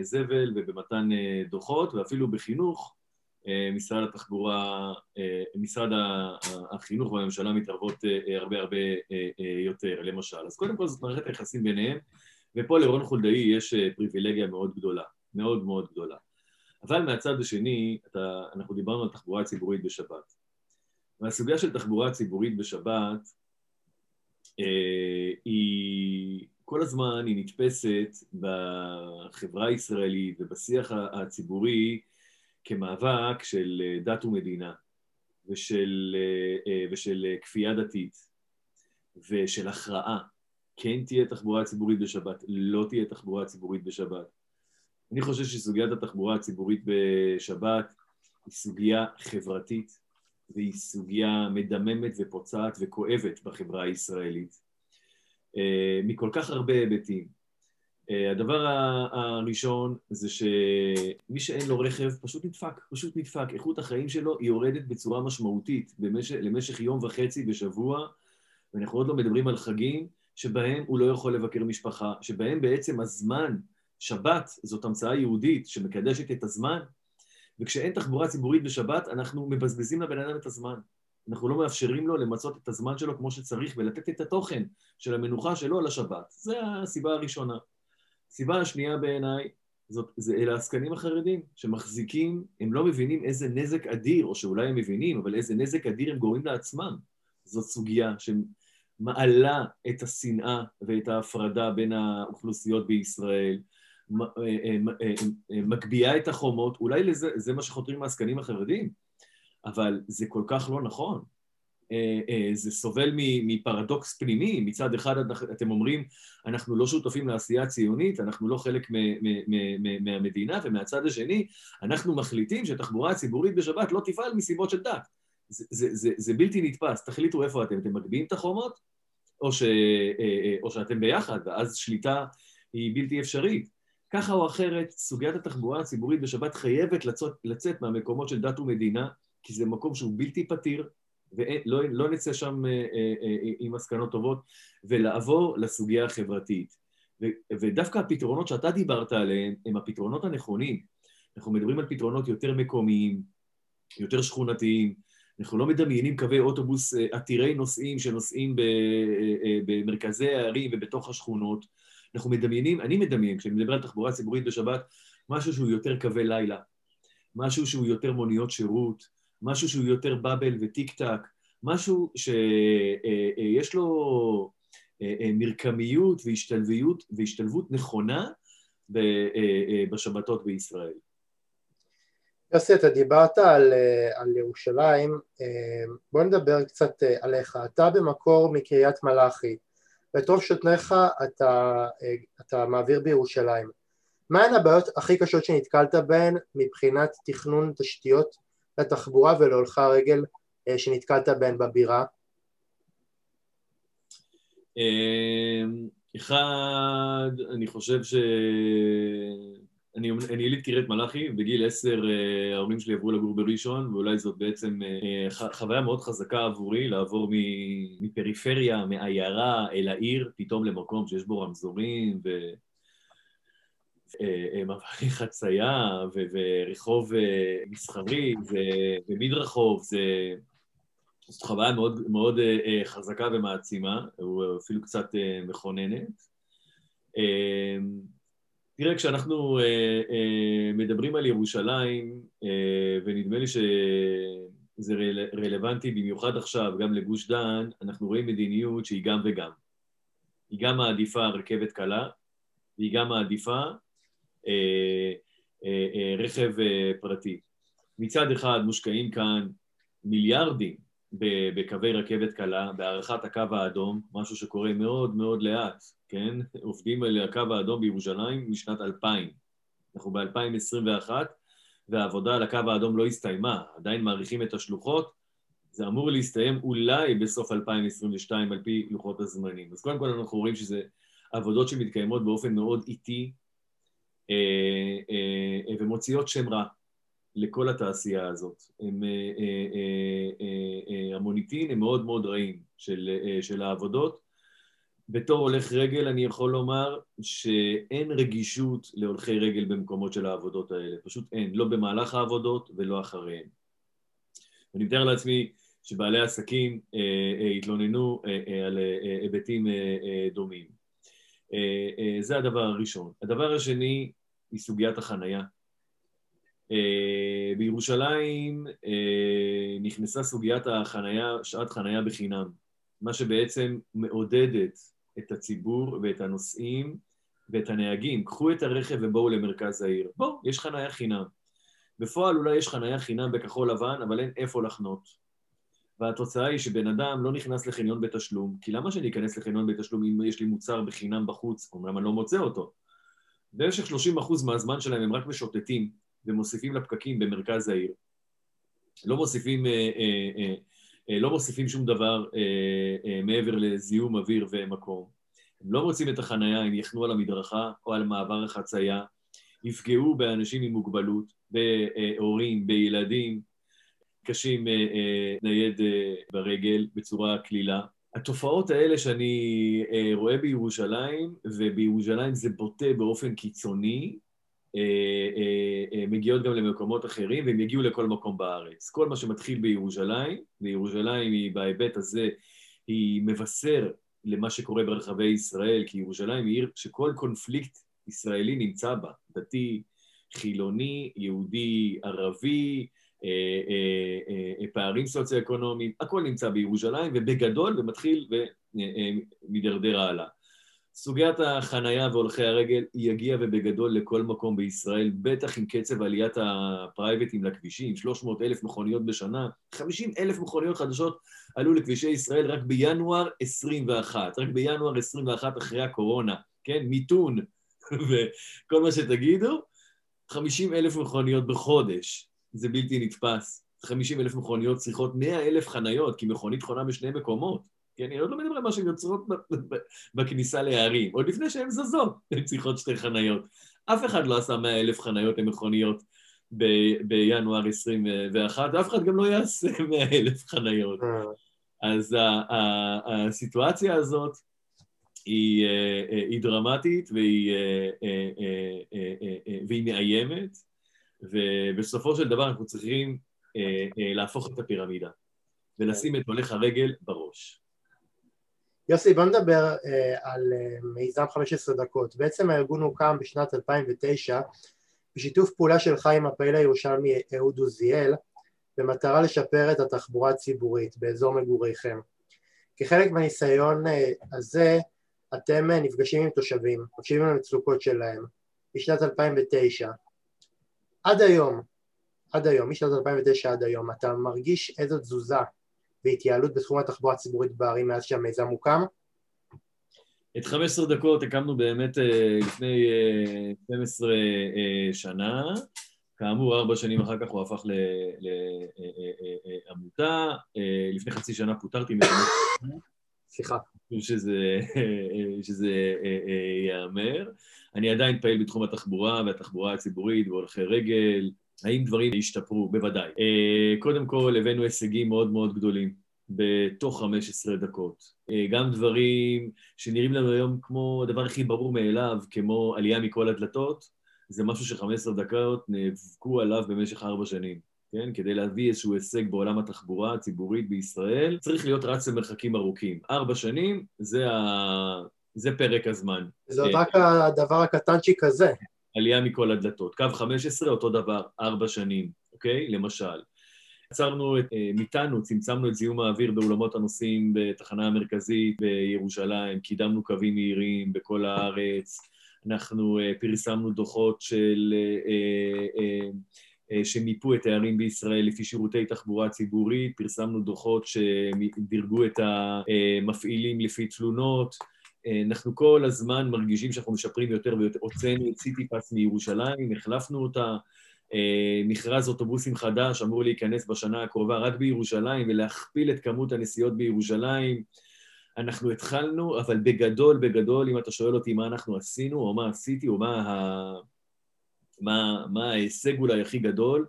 Speaker 2: זבל ובמתן דוחות ואפילו בחינוך משרד התחבורה, משרד החינוך והממשלה מתערבות הרבה הרבה יותר, למשל. אז קודם כל זאת מערכת היחסים ביניהם, ופה לרון חולדאי יש פריבילגיה מאוד גדולה, מאוד מאוד גדולה. אבל מהצד השני, אתה, אנחנו דיברנו על תחבורה ציבורית בשבת. והסוגיה של תחבורה ציבורית בשבת אה, היא כל הזמן, היא נתפסת בחברה הישראלית ובשיח הציבורי כמאבק של אה, דת ומדינה ושל, אה, אה, ושל כפייה דתית ושל הכרעה, כן תהיה תחבורה ציבורית בשבת, לא תהיה תחבורה ציבורית בשבת. אני חושב שסוגיית התחבורה הציבורית בשבת היא סוגיה חברתית והיא סוגיה מדממת ופוצעת וכואבת בחברה הישראלית מכל כך הרבה היבטים. אה, הדבר הראשון זה שמי שאין לו רכב פשוט נדפק, פשוט נדפק. איכות החיים שלו היא יורדת בצורה משמעותית במשך, למשך יום וחצי בשבוע, ואנחנו עוד לא מדברים על חגים שבהם הוא לא יכול לבקר משפחה, שבהם בעצם הזמן, שבת זאת המצאה יהודית שמקדשת את הזמן, וכשאין תחבורה ציבורית בשבת אנחנו מבזבזים לבן אדם את הזמן. אנחנו לא מאפשרים לו למצות את הזמן שלו כמו שצריך ולתת את התוכן של המנוחה שלו לשבת. זו הסיבה הראשונה. הסיבה השנייה בעיניי, זאת, זה אלה העסקנים החרדים שמחזיקים, הם לא מבינים איזה נזק אדיר, או שאולי הם מבינים, אבל איזה נזק אדיר הם גורמים לעצמם. זאת סוגיה שמעלה את השנאה ואת ההפרדה בין האוכלוסיות בישראל, מגביהה את החומות, אולי לזה, זה מה שחותרים העסקנים החרדים, אבל זה כל כך לא נכון. זה סובל מפרדוקס פנימי, מצד אחד אתם אומרים אנחנו לא שותפים לעשייה הציונית, אנחנו לא חלק מהמדינה, ומהצד השני אנחנו מחליטים שתחבורה ציבורית בשבת לא תפעל מסיבות של דת. זה, זה, זה, זה בלתי נתפס, תחליטו איפה אתם, אתם מגביהים את החומות, או, ש, או שאתם ביחד, ואז שליטה היא בלתי אפשרית. ככה או אחרת, סוגיית התחבורה הציבורית בשבת חייבת לצאת, לצאת מהמקומות של דת ומדינה, כי זה מקום שהוא בלתי פתיר, ולא לא נצא שם אה, אה, אה, עם מסקנות טובות, ולעבור לסוגיה החברתית. ו, ודווקא הפתרונות שאתה דיברת עליהם הם הפתרונות הנכונים. אנחנו מדברים על פתרונות יותר מקומיים, יותר שכונתיים, אנחנו לא מדמיינים קווי אוטובוס עתירי נוסעים שנוסעים במרכזי הערים ובתוך השכונות. אנחנו מדמיינים, אני מדמיין, כשאני מדבר על תחבורה ציבורית בשבת, משהו שהוא יותר קווי לילה, משהו שהוא יותר מוניות שירות, משהו שהוא יותר באבל וטיק טק, משהו שיש אה, אה, לו אה, מרקמיות והשתלביות, והשתלבות נכונה בשבתות בישראל.
Speaker 1: יוסי, אתה דיברת על, על ירושלים, בוא נדבר קצת עליך. אתה במקור מקריית מלאכי, ואת רוב שותניך אתה, אתה מעביר בירושלים. מהן הבעיות הכי קשות שנתקלת בהן מבחינת תכנון תשתיות לתחבורה ולהולכי הרגל אה, שנתקלת בהן בבירה?
Speaker 2: אמ, אחד, אני חושב ש... אני, אני יליד קריית מלאכי, בגיל עשר אה, ההורים שלי עברו לגור בראשון, ואולי זאת בעצם אה, חוויה מאוד חזקה עבורי לעבור מפריפריה, מעיירה אל העיר, פתאום למקום שיש בו רמזורים ו... אה, מעברי חצייה ורחוב מסחרי ומדרחוב, זאת חוויה מאוד, מאוד חזקה ומעצימה, אפילו קצת מכוננת. תראה, כשאנחנו אה, אה, מדברים על ירושלים, אה, ונדמה לי שזה רל, רלוונטי במיוחד עכשיו, גם לגוש דן, אנחנו רואים מדיניות שהיא גם וגם. היא גם מעדיפה רכבת קלה, והיא גם מעדיפה אה, אה, אה, רכב אה, פרטי. מצד אחד מושקעים כאן מיליארדים בקווי רכבת קלה, בהארכת הקו האדום, משהו שקורה מאוד מאוד לאט, כן? עובדים על הקו האדום בירושלים משנת 2000. אנחנו ב-2021, והעבודה על הקו האדום לא הסתיימה, עדיין מעריכים את השלוחות, זה אמור להסתיים אולי בסוף 2022 על פי לוחות הזמנים. אז קודם כל אנחנו רואים שזה עבודות שמתקיימות באופן מאוד איטי אה, אה, ומוציאות שם רע לכל התעשייה הזאת. הם, אה, אה, אה, המוניטין הם מאוד מאוד רעים של, של העבודות. בתור הולך רגל אני יכול לומר שאין רגישות להולכי רגל במקומות של העבודות האלה, פשוט אין, לא במהלך העבודות ולא אחריהן. אני מתאר לעצמי שבעלי עסקים אה, אה, התלוננו אה, אה, על אה, היבטים אה, אה, דומים. אה, אה, זה הדבר הראשון. הדבר השני היא סוגיית החנייה. אה, בירושלים אה, נכנסה סוגיית החנייה, שעת חנייה בחינם, מה שבעצם מעודדת את הציבור ואת הנוסעים ואת הנהגים. קחו את הרכב ובואו למרכז העיר. בואו, יש חנייה חינם. בפועל אולי יש חנייה חינם בכחול לבן, אבל אין איפה לחנות. והתוצאה היא שבן אדם לא נכנס לחניון בתשלום, כי למה שאני אכנס לחניון בתשלום אם יש לי מוצר בחינם בחוץ, אומנם אני לא מוצא אותו? במשך 30% מהזמן שלהם הם רק משוטטים, ומוסיפים לפקקים במרכז העיר. לא מוסיפים, אה, אה, אה, אה, לא מוסיפים שום דבר אה, אה, מעבר לזיהום אוויר ומקום. הם לא מוצאים את החנייה, הם יחנו על המדרכה או על מעבר החצייה, יפגעו באנשים עם מוגבלות, בהורים, בילדים, קשים אה, אה, נייד אה, ברגל בצורה קלילה. התופעות האלה שאני אה, רואה בירושלים, ובירושלים זה בוטה באופן קיצוני, מגיעות גם למקומות אחרים, והם יגיעו לכל מקום בארץ. כל מה שמתחיל בירושלים, וירושלים היא בהיבט הזה, היא מבשר למה שקורה ברחבי ישראל, כי ירושלים היא עיר שכל קונפליקט ישראלי נמצא בה, דתי, חילוני, יהודי, ערבי, פערים סוציו-אקונומיים, הכל נמצא בירושלים, ובגדול, ומתחיל ומידרדר הלאה. סוגיית החנייה והולכי הרגל יגיע ובגדול לכל מקום בישראל, בטח עם קצב עליית הפרייבטים לכבישים, 300 אלף מכוניות בשנה, 50 אלף מכוניות חדשות עלו לכבישי ישראל רק בינואר 21, רק בינואר 21 אחרי הקורונה, כן? מיתון וכל מה שתגידו, 50 אלף מכוניות בחודש, זה בלתי נתפס. 50 אלף מכוניות צריכות 100 אלף חניות, כי מכונית חונה בשני מקומות. כי אני עוד לא מדבר על מה שהן יוצרות בכניסה לערים. עוד לפני שהן זזות, הן צריכות שתי חניות. אף אחד לא עשה מאה אלף חניות למכוניות ב- בינואר 21, ואף אחד גם לא יעשה מאה אלף חניות. אה. אז הסיטואציה הזאת היא, אה, אה, היא דרמטית והיא, והיא מאיימת, ובסופו של דבר אנחנו צריכים להפוך את הפירמידה ולשים את הולך הרגל בראש.
Speaker 1: יוסי, בוא נדבר אה, על אה, מיזם 15 דקות. בעצם הארגון הוקם בשנת 2009 בשיתוף פעולה שלך עם הפעיל הירושלמי אהוד עוזיאל במטרה לשפר את התחבורה הציבורית באזור מגוריכם. כחלק מהניסיון אה, הזה אתם נפגשים עם תושבים, מקשיבים למצוקות שלהם בשנת 2009. עד היום, עד היום, משנת 2009 עד היום, אתה מרגיש איזו תזוזה והתייעלות בתחום התחבורה הציבורית בערים מאז שהמיזם הוקם?
Speaker 2: את 15 דקות הקמנו באמת אה, לפני 12 אה, אה, שנה, כאמור ארבע שנים אחר כך הוא הפך לעמותה, לפני חצי שנה פוטרתי
Speaker 1: מזה. סליחה.
Speaker 2: שזה, שזה ייאמר. אני עדיין פעיל בתחום התחבורה והתחבורה הציבורית והולכי רגל, האם דברים השתפרו? בוודאי. אה, קודם כל, הבאנו הישגים מאוד מאוד גדולים בתוך 15 דקות. אה, גם דברים שנראים לנו היום כמו הדבר הכי ברור מאליו, כמו עלייה מכל הדלתות, זה משהו ש-15 דקות נאבקו עליו במשך ארבע שנים. כן? כדי להביא איזשהו הישג בעולם התחבורה הציבורית בישראל, צריך להיות רץ למרחקים ארוכים. ארבע שנים, זה, ה... זה פרק הזמן.
Speaker 1: זה עוד רק הדבר הקטנצ'יק הזה.
Speaker 2: עלייה מכל הדלתות. קו 15, אותו דבר, ארבע שנים, אוקיי? למשל. עצרנו, את, אה, מיתנו, צמצמנו את זיהום האוויר באולמות הנוסעים בתחנה המרכזית בירושלים, קידמנו קווים מהירים בכל הארץ, אנחנו אה, פרסמנו דוחות של... אה, שמיפו את הערים בישראל לפי שירותי תחבורה ציבורית, פרסמנו דוחות שדירגו את המפעילים לפי תלונות, אנחנו כל הזמן מרגישים שאנחנו משפרים יותר ויותר. הוצאנו את סיטי פס מירושלים, החלפנו אותה, אה, מכרז אוטובוסים חדש אמור להיכנס בשנה הקרובה רק בירושלים ולהכפיל את כמות הנסיעות בירושלים. אנחנו התחלנו, אבל בגדול, בגדול, אם אתה שואל אותי מה אנחנו עשינו, או מה עשיתי, או מה, ה... מה, מה ההישג אולי הכי גדול,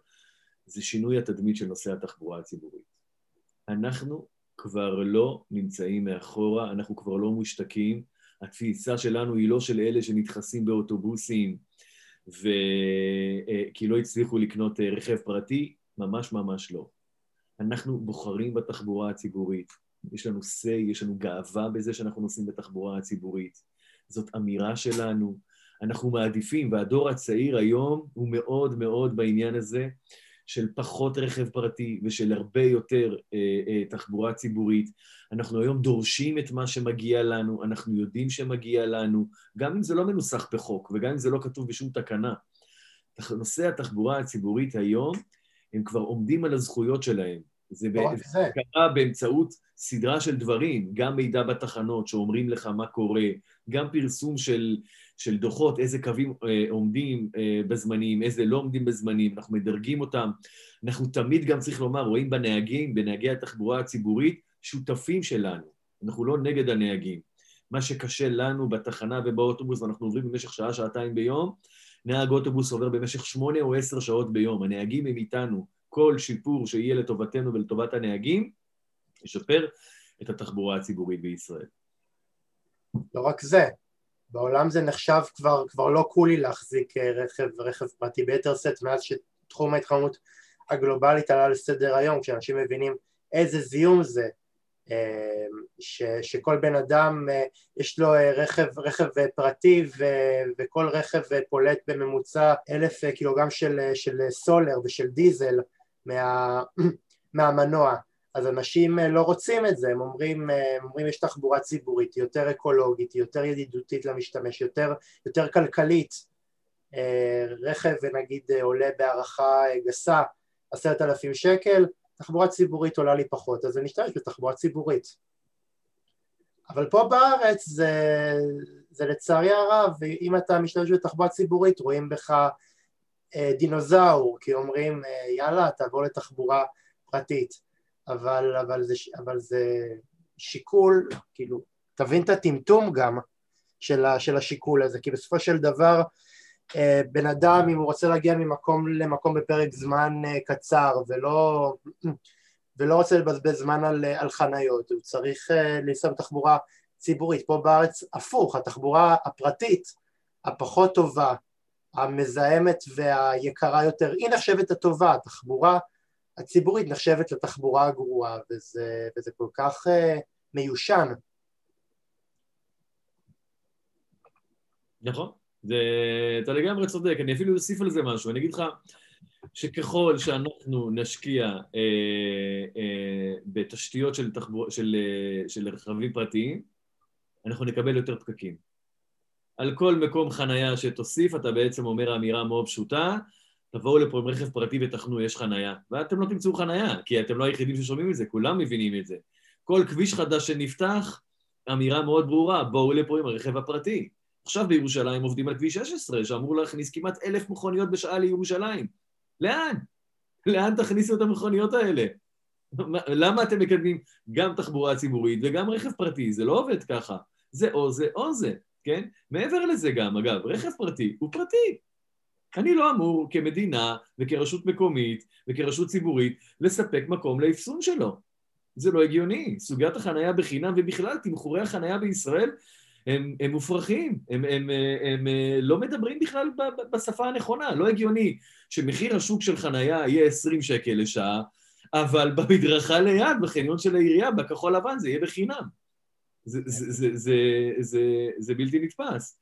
Speaker 2: זה שינוי התדמית של נושא התחבורה הציבורית. אנחנו כבר לא נמצאים מאחורה, אנחנו כבר לא מושתקים. התפיסה שלנו היא לא של אלה שנדחסים באוטובוסים ו... אה, כי לא הצליחו לקנות אה, רכב פרטי, ממש ממש לא. אנחנו בוחרים בתחבורה הציבורית. יש לנו say, יש לנו גאווה בזה שאנחנו נוסעים בתחבורה הציבורית. זאת אמירה שלנו. אנחנו מעדיפים, והדור הצעיר היום הוא מאוד מאוד בעניין הזה. של פחות רכב פרטי ושל הרבה יותר אה, אה, תחבורה ציבורית. אנחנו היום דורשים את מה שמגיע לנו, אנחנו יודעים שמגיע לנו, גם אם זה לא מנוסח בחוק וגם אם זה לא כתוב בשום תקנה. נושא התחבורה הציבורית היום, הם כבר עומדים על הזכויות שלהם. זה, קרה באמצעות סדרה של דברים, גם מידע בתחנות שאומרים לך מה קורה, גם פרסום של, של דוחות, איזה קווים אה, עומדים אה, בזמנים, איזה לא עומדים בזמנים, אנחנו מדרגים אותם. אנחנו תמיד גם, צריך לומר, רואים בנהגים, בנהגי התחבורה הציבורית, שותפים שלנו. אנחנו לא נגד הנהגים. מה שקשה לנו בתחנה ובאוטובוס, ואנחנו עוברים במשך שעה, שעתיים ביום, נהג אוטובוס עובר במשך שמונה או עשר שעות ביום. הנהגים הם איתנו. כל שיפור שיהיה לטובתנו ולטובת הנהגים, ישפר את התחבורה הציבורית בישראל.
Speaker 1: לא רק זה, בעולם זה נחשב כבר, כבר לא קולי להחזיק אה, רכב, רכב פרטי ביתר סט מאז שתחום ההתחממות הגלובלית עלה לסדר היום, כשאנשים מבינים איזה זיהום זה, אה, ש, שכל בן אדם אה, יש לו רכב, רכב פרטי ו, וכל רכב פולט בממוצע אלף קילוגרם של, של סולר ושל דיזל מה, מהמנוע אז אנשים לא רוצים את זה, הם אומרים, הם אומרים יש תחבורה ציבורית, יותר אקולוגית, יותר ידידותית למשתמש, יותר, יותר כלכלית. רכב נגיד עולה בהערכה גסה עשרת אלפים שקל, תחבורה ציבורית עולה לי פחות, אז אני אשתמש בתחבורה ציבורית. אבל פה בארץ זה, זה לצערי הרב, אם אתה משתמש בתחבורה ציבורית רואים בך אה, דינוזאור, כי אומרים אה, יאללה תעבור לתחבורה פרטית, אבל, אבל, זה, אבל זה שיקול, כאילו, תבין את הטמטום גם של, של השיקול הזה, כי בסופו של דבר אה, בן אדם אם הוא רוצה להגיע ממקום למקום בפרק זמן אה, קצר ולא, ולא רוצה לבזבז זמן על, אה, על חניות, הוא צריך לנסוע בתחבורה ציבורית. פה בארץ הפוך, התחבורה הפרטית הפחות טובה, המזהמת והיקרה יותר, היא נחשבת הטובה, התחבורה הציבורית נחשבת לתחבורה הגרועה וזה, וזה כל כך uh, מיושן.
Speaker 2: נכון. זה, אתה לגמרי צודק, אני אפילו אוסיף על זה משהו, אני אגיד לך שככל שאנחנו נשקיע אה, אה, בתשתיות של, תחבור, של, אה, של רכבים פרטיים, אנחנו נקבל יותר פקקים. על כל מקום חנייה שתוסיף, אתה בעצם אומר אמירה מאוד פשוטה, תבואו לפה עם רכב פרטי ותחנו, יש חנייה. ואתם לא תמצאו חנייה, כי אתם לא היחידים ששומעים את זה, כולם מבינים את זה. כל כביש חדש שנפתח, אמירה מאוד ברורה, בואו לפה עם הרכב הפרטי. עכשיו בירושלים עובדים על כביש 16, שאמור להכניס כמעט אלף מכוניות בשעה לירושלים. לאן? לאן תכניסו את המכוניות האלה? למה אתם מקדמים גם תחבורה ציבורית וגם רכב פרטי? זה לא עובד ככה. זה או זה או זה, כן? מעבר לזה גם, אגב, רכב פרטי הוא פרטי. אני לא אמור כמדינה וכרשות מקומית וכרשות ציבורית לספק מקום לאפסון שלו. זה לא הגיוני. סוגיית החנייה בחינם ובכלל תמחורי החנייה בישראל הם, הם מופרכים, הם, הם, הם, הם לא מדברים בכלל בשפה הנכונה, לא הגיוני שמחיר השוק של חנייה יהיה 20 שקל לשעה, אבל במדרכה ליד, בחניון של העירייה, בכחול לבן, זה יהיה בחינם. זה, זה, זה, זה, זה, זה בלתי נתפס.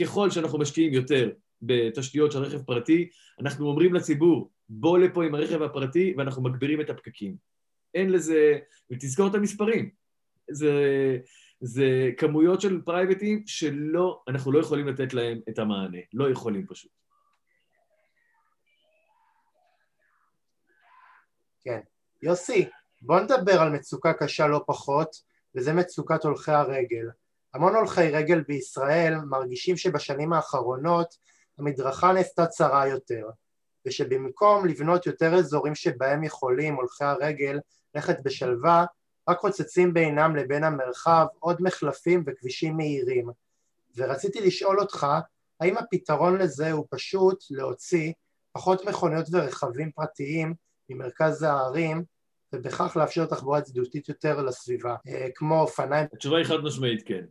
Speaker 2: ככל שאנחנו משקיעים יותר בתשתיות של רכב פרטי, אנחנו אומרים לציבור, בוא לפה עם הרכב הפרטי, ואנחנו מגבירים את הפקקים. אין לזה, ותזכור את המספרים. זה, זה כמויות של פרייבטים שלא, אנחנו לא יכולים לתת להם את המענה, לא יכולים פשוט.
Speaker 1: כן. יוסי, בוא נדבר על מצוקה קשה לא פחות, וזה מצוקת הולכי הרגל. המון הולכי רגל בישראל מרגישים שבשנים האחרונות המדרכה נעשתה צרה יותר, ושבמקום לבנות יותר אזורים שבהם יכולים הולכי הרגל ללכת בשלווה, רק חוצצים בינם לבין המרחב עוד מחלפים וכבישים מהירים. ורציתי לשאול אותך, האם הפתרון לזה הוא פשוט להוציא פחות מכוניות ורכבים פרטיים ממרכז הערים, ובכך לאפשר תחבורה ידידותית יותר לסביבה, אה, כמו אופניים?
Speaker 2: התשובה היא חד משמעית כן.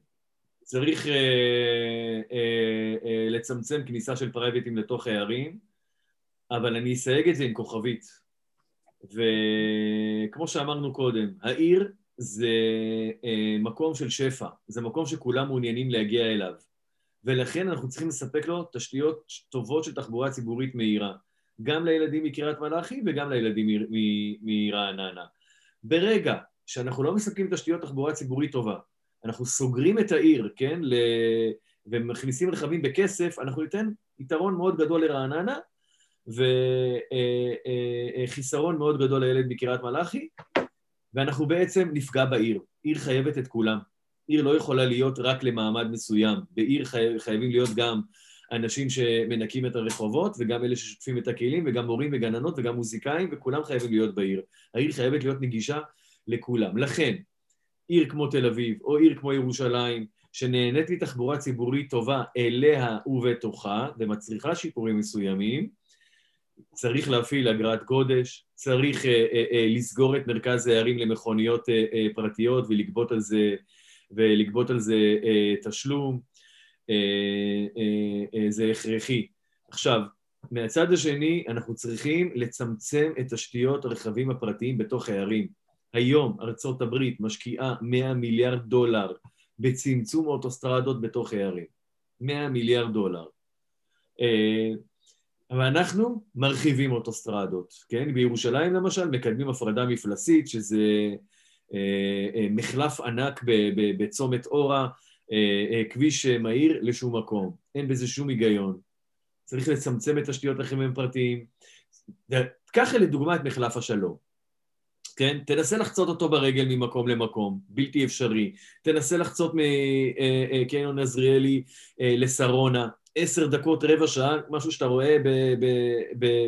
Speaker 2: צריך אה, אה, אה, לצמצם כניסה של פרייבטים לתוך הערים, אבל אני אסייג את זה עם כוכבית. וכמו שאמרנו קודם, העיר זה אה, מקום של שפע, זה מקום שכולם מעוניינים להגיע אליו, ולכן אנחנו צריכים לספק לו תשתיות טובות של תחבורה ציבורית מהירה, גם לילדים מקריית מלאכי וגם לילדים מרעננה. ברגע שאנחנו לא מספקים תשתיות תחבורה ציבורית טובה, אנחנו סוגרים את העיר, כן, ל... ומכניסים רכבים בכסף, אנחנו ניתן יתרון מאוד גדול לרעננה, וחיסרון מאוד גדול לילד מקריית מלאכי, ואנחנו בעצם נפגע בעיר. עיר חייבת את כולם. עיר לא יכולה להיות רק למעמד מסוים. בעיר חי... חייבים להיות גם אנשים שמנקים את הרחובות, וגם אלה ששוטפים את הכלים, וגם מורים וגננות, וגם מוזיקאים, וכולם חייבים להיות בעיר. העיר חייבת להיות נגישה לכולם. לכן, עיר כמו תל אביב, או עיר כמו ירושלים, שנהנית מתחבורה ציבורית טובה אליה ובתוכה, ומצריכה שיפורים מסוימים, צריך להפעיל אגרת גודש, צריך אה, אה, אה, לסגור את מרכז הערים למכוניות אה, אה, פרטיות ולגבות על זה, ולגבות על זה אה, תשלום, זה הכרחי. עכשיו, מהצד השני, אנחנו צריכים לצמצם את תשתיות הרכבים הפרטיים בתוך הערים. היום ארצות הברית משקיעה 100 מיליארד דולר בצמצום אוטוסטרדות בתוך הערים. 100 מיליארד דולר. אה, אבל אנחנו מרחיבים אוטוסטרדות, כן? בירושלים למשל מקדמים הפרדה מפלסית, שזה אה, אה, מחלף ענק בצומת אורה, אה, כביש מהיר לשום מקום. אין בזה שום היגיון. צריך לצמצם את תשתיות לחימם פרטיים. קח לדוגמה את מחלף השלום. כן? תנסה לחצות אותו ברגל ממקום למקום, בלתי אפשרי. תנסה לחצות מקניון עזריאלי לשרונה, עשר דקות, רבע שעה, משהו שאתה רואה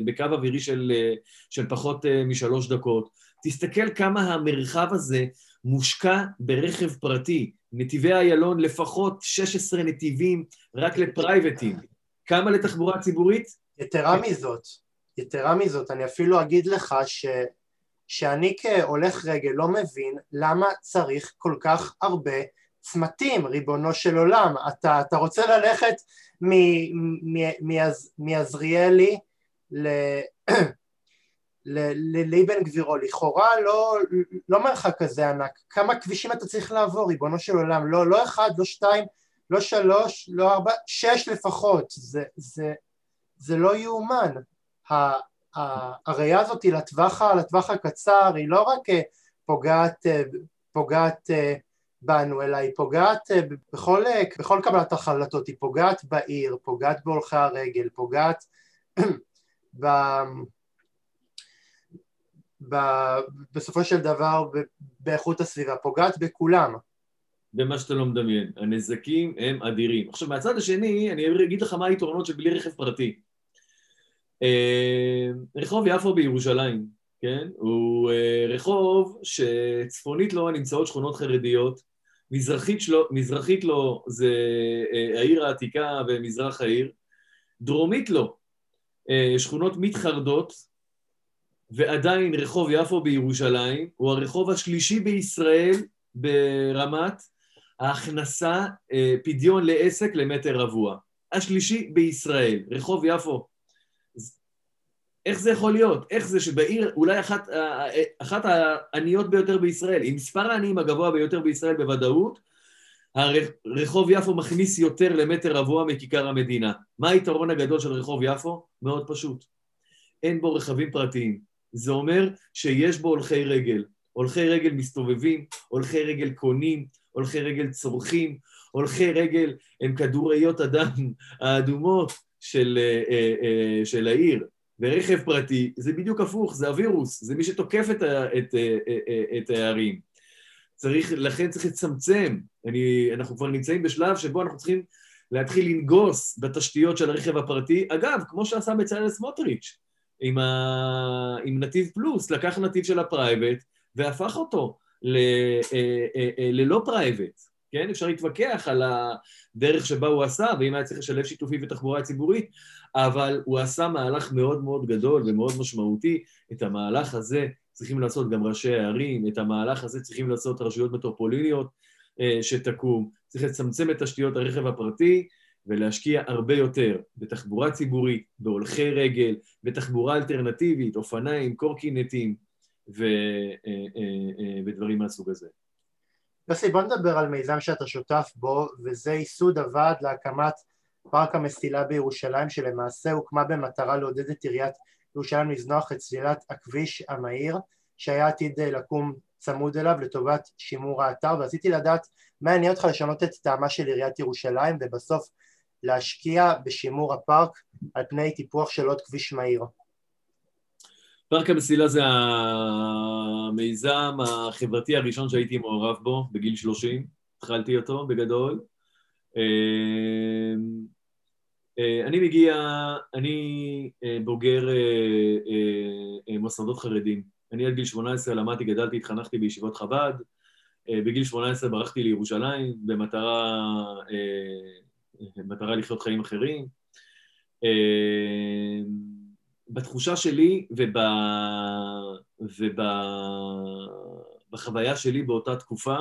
Speaker 2: בקו אווירי של, של פחות משלוש דקות. תסתכל כמה המרחב הזה מושקע ברכב פרטי. נתיבי איילון לפחות 16 נתיבים רק לפרייבטים. כמה לתחבורה ציבורית?
Speaker 1: יתרה מזאת, יתרה מזאת, אני אפילו אגיד לך ש... שאני כהולך רגל לא מבין למה צריך כל כך הרבה צמתים, ריבונו של עולם. אתה, אתה רוצה ללכת מעזריאלי לאבן גבירו, לכאורה לא, לא מרחק כזה ענק, כמה כבישים אתה צריך לעבור, ריבונו של עולם, לא, לא אחד, לא שתיים, לא שלוש, לא ארבע, שש לפחות, זה, זה, זה לא יאומן. הראייה הזאת היא לטווח, לטווח הקצר, היא לא רק אה, פוגעת, אה, פוגעת אה, בנו, אלא היא פוגעת בכל, בכל קבלת החלטות, היא פוגעת בעיר, פוגעת בהולכי הרגל, פוגעת ב... ב... בסופו של דבר באיכות הסביבה, פוגעת בכולם.
Speaker 2: במה שאתה לא מדמיין. הנזקים הם אדירים. עכשיו, מהצד השני, אני אגיד לך מה היתרונות של בלי רכב פרטי. אה, רחוב יפו בירושלים, כן? הוא אה, רחוב שצפונית לו נמצאות שכונות חרדיות, מזרחית, שלו, מזרחית לו זה אה, העיר העתיקה ומזרח העיר, דרומית לו שכונות מתחרדות, ועדיין רחוב יפו בירושלים הוא הרחוב השלישי בישראל ברמת ההכנסה, פדיון לעסק למטר רבוע. השלישי בישראל, רחוב יפו איך זה יכול להיות? איך זה שבעיר אולי אחת, אחת העניות ביותר בישראל, עם מספר העניים הגבוה ביותר בישראל בוודאות, רחוב יפו מכניס יותר למטר רבוע מכיכר המדינה. מה היתרון הגדול של רחוב יפו? מאוד פשוט. אין בו רכבים פרטיים. זה אומר שיש בו הולכי רגל. הולכי רגל מסתובבים, הולכי רגל קונים, הולכי רגל צורכים, הולכי רגל הם כדוריות הדם האדומות של, אה, אה, אה, של העיר. ורכב פרטי זה בדיוק הפוך, זה הווירוס, זה מי שתוקף את, את, את הערים. צריך, לכן צריך לצמצם. אני, אנחנו כבר נמצאים בשלב שבו אנחנו צריכים להתחיל לנגוס בתשתיות של הרכב הפרטי. אגב, כמו שעשה בצלאל סמוטריץ', עם, ה... עם נתיב פלוס, לקח נתיב של ה private והפך אותו ל... אה, אה, אה, ללא private. כן? אפשר להתווכח על הדרך שבה הוא עשה, ואם היה צריך לשלב שיתופי ותחבורה ציבורית, אבל הוא עשה מהלך מאוד מאוד גדול ומאוד משמעותי. את המהלך הזה צריכים לעשות גם ראשי הערים, את המהלך הזה צריכים לעשות רשויות מטרופוליניות שתקום. צריך לצמצם את תשתיות הרכב הפרטי ולהשקיע הרבה יותר בתחבורה ציבורית, בהולכי רגל, בתחבורה אלטרנטיבית, אופניים, קורקינטים ו, אה, אה, ודברים מהסוג הזה.
Speaker 1: יוסי, בוא נדבר על מיזם שאתה שותף בו, וזה ייסוד הוועד להקמת פארק המסילה בירושלים, שלמעשה הוקמה במטרה לעודד את עיריית ירושלים לזנוח את סלילת הכביש המהיר, שהיה עתיד לקום צמוד אליו לטובת שימור האתר, ורציתי לדעת מה יניע אותך לשנות את טעמה של עיריית ירושלים, ובסוף להשקיע בשימור הפארק על פני טיפוח של עוד כביש מהיר.
Speaker 2: פארק המסילה זה המיזם החברתי הראשון שהייתי מעורב בו בגיל 30, התחלתי אותו בגדול. אמ, אה, אני מגיע, אני אה, בוגר אה, מוסדות חרדים. אני עד גיל 18 למדתי, גדלתי, התחנכתי בישיבות חב"ד. בגיל 18 ברחתי לירושלים במטרה במטרה לחיות חיים אחרים. בתחושה שלי וב... ובחוויה שלי באותה תקופה,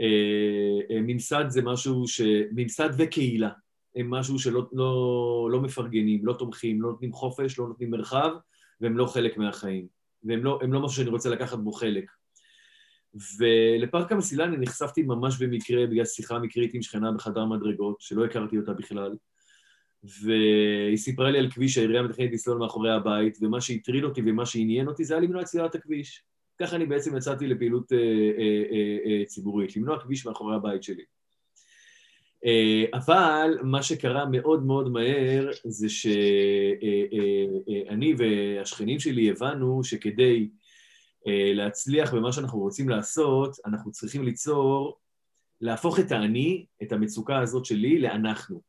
Speaker 2: אה, אה, ממסד זה משהו ש... ממסד וקהילה הם משהו שלא לא, לא מפרגנים, לא תומכים, לא נותנים חופש, לא נותנים מרחב, והם לא חלק מהחיים. והם לא, לא משהו שאני רוצה לקחת בו חלק. ולפארק המסילה אני נחשפתי ממש במקרה, בגלל שיחה מקרית עם שכנה בחדר מדרגות, שלא הכרתי אותה בכלל. והיא סיפרה לי על כביש שהעירייה מתכננת לסלול מאחורי הבית, ומה שהטריד אותי ומה שעניין אותי זה היה למנוע את סלילת הכביש. ככה אני בעצם יצאתי לפעילות אה, אה, אה, אה, ציבורית, למנוע כביש מאחורי הבית שלי. אה, אבל מה שקרה מאוד מאוד מהר זה שאני אה, אה, והשכנים שלי הבנו שכדי להצליח במה שאנחנו רוצים לעשות, אנחנו צריכים ליצור, להפוך את האני, את המצוקה הזאת שלי, לאנחנו,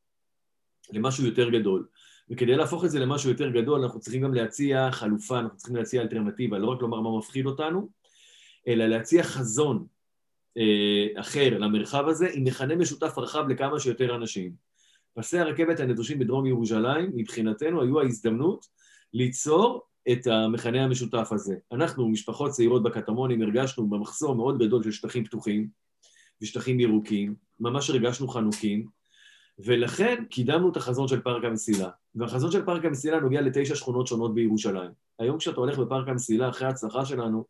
Speaker 2: למשהו יותר גדול. וכדי להפוך את זה למשהו יותר גדול, אנחנו צריכים גם להציע חלופה, אנחנו צריכים להציע אלטרנטיבה, לא רק לומר מה מפחיד אותנו, אלא להציע חזון אה, אחר למרחב הזה עם מכנה משותף רחב לכמה שיותר אנשים. פסי הרכבת הנדושים בדרום ירושלים, מבחינתנו היו ההזדמנות ליצור את המכנה המשותף הזה. אנחנו, משפחות צעירות בקטמונים, הרגשנו במחסור מאוד גדול של שטחים פתוחים ושטחים ירוקים, ממש הרגשנו חנוקים, ולכן קידמנו את החזון של פארק המסילה. והחזון של פארק המסילה נוגע לתשע שכונות שונות בירושלים. היום כשאתה הולך בפארק המסילה, אחרי ההצלחה שלנו,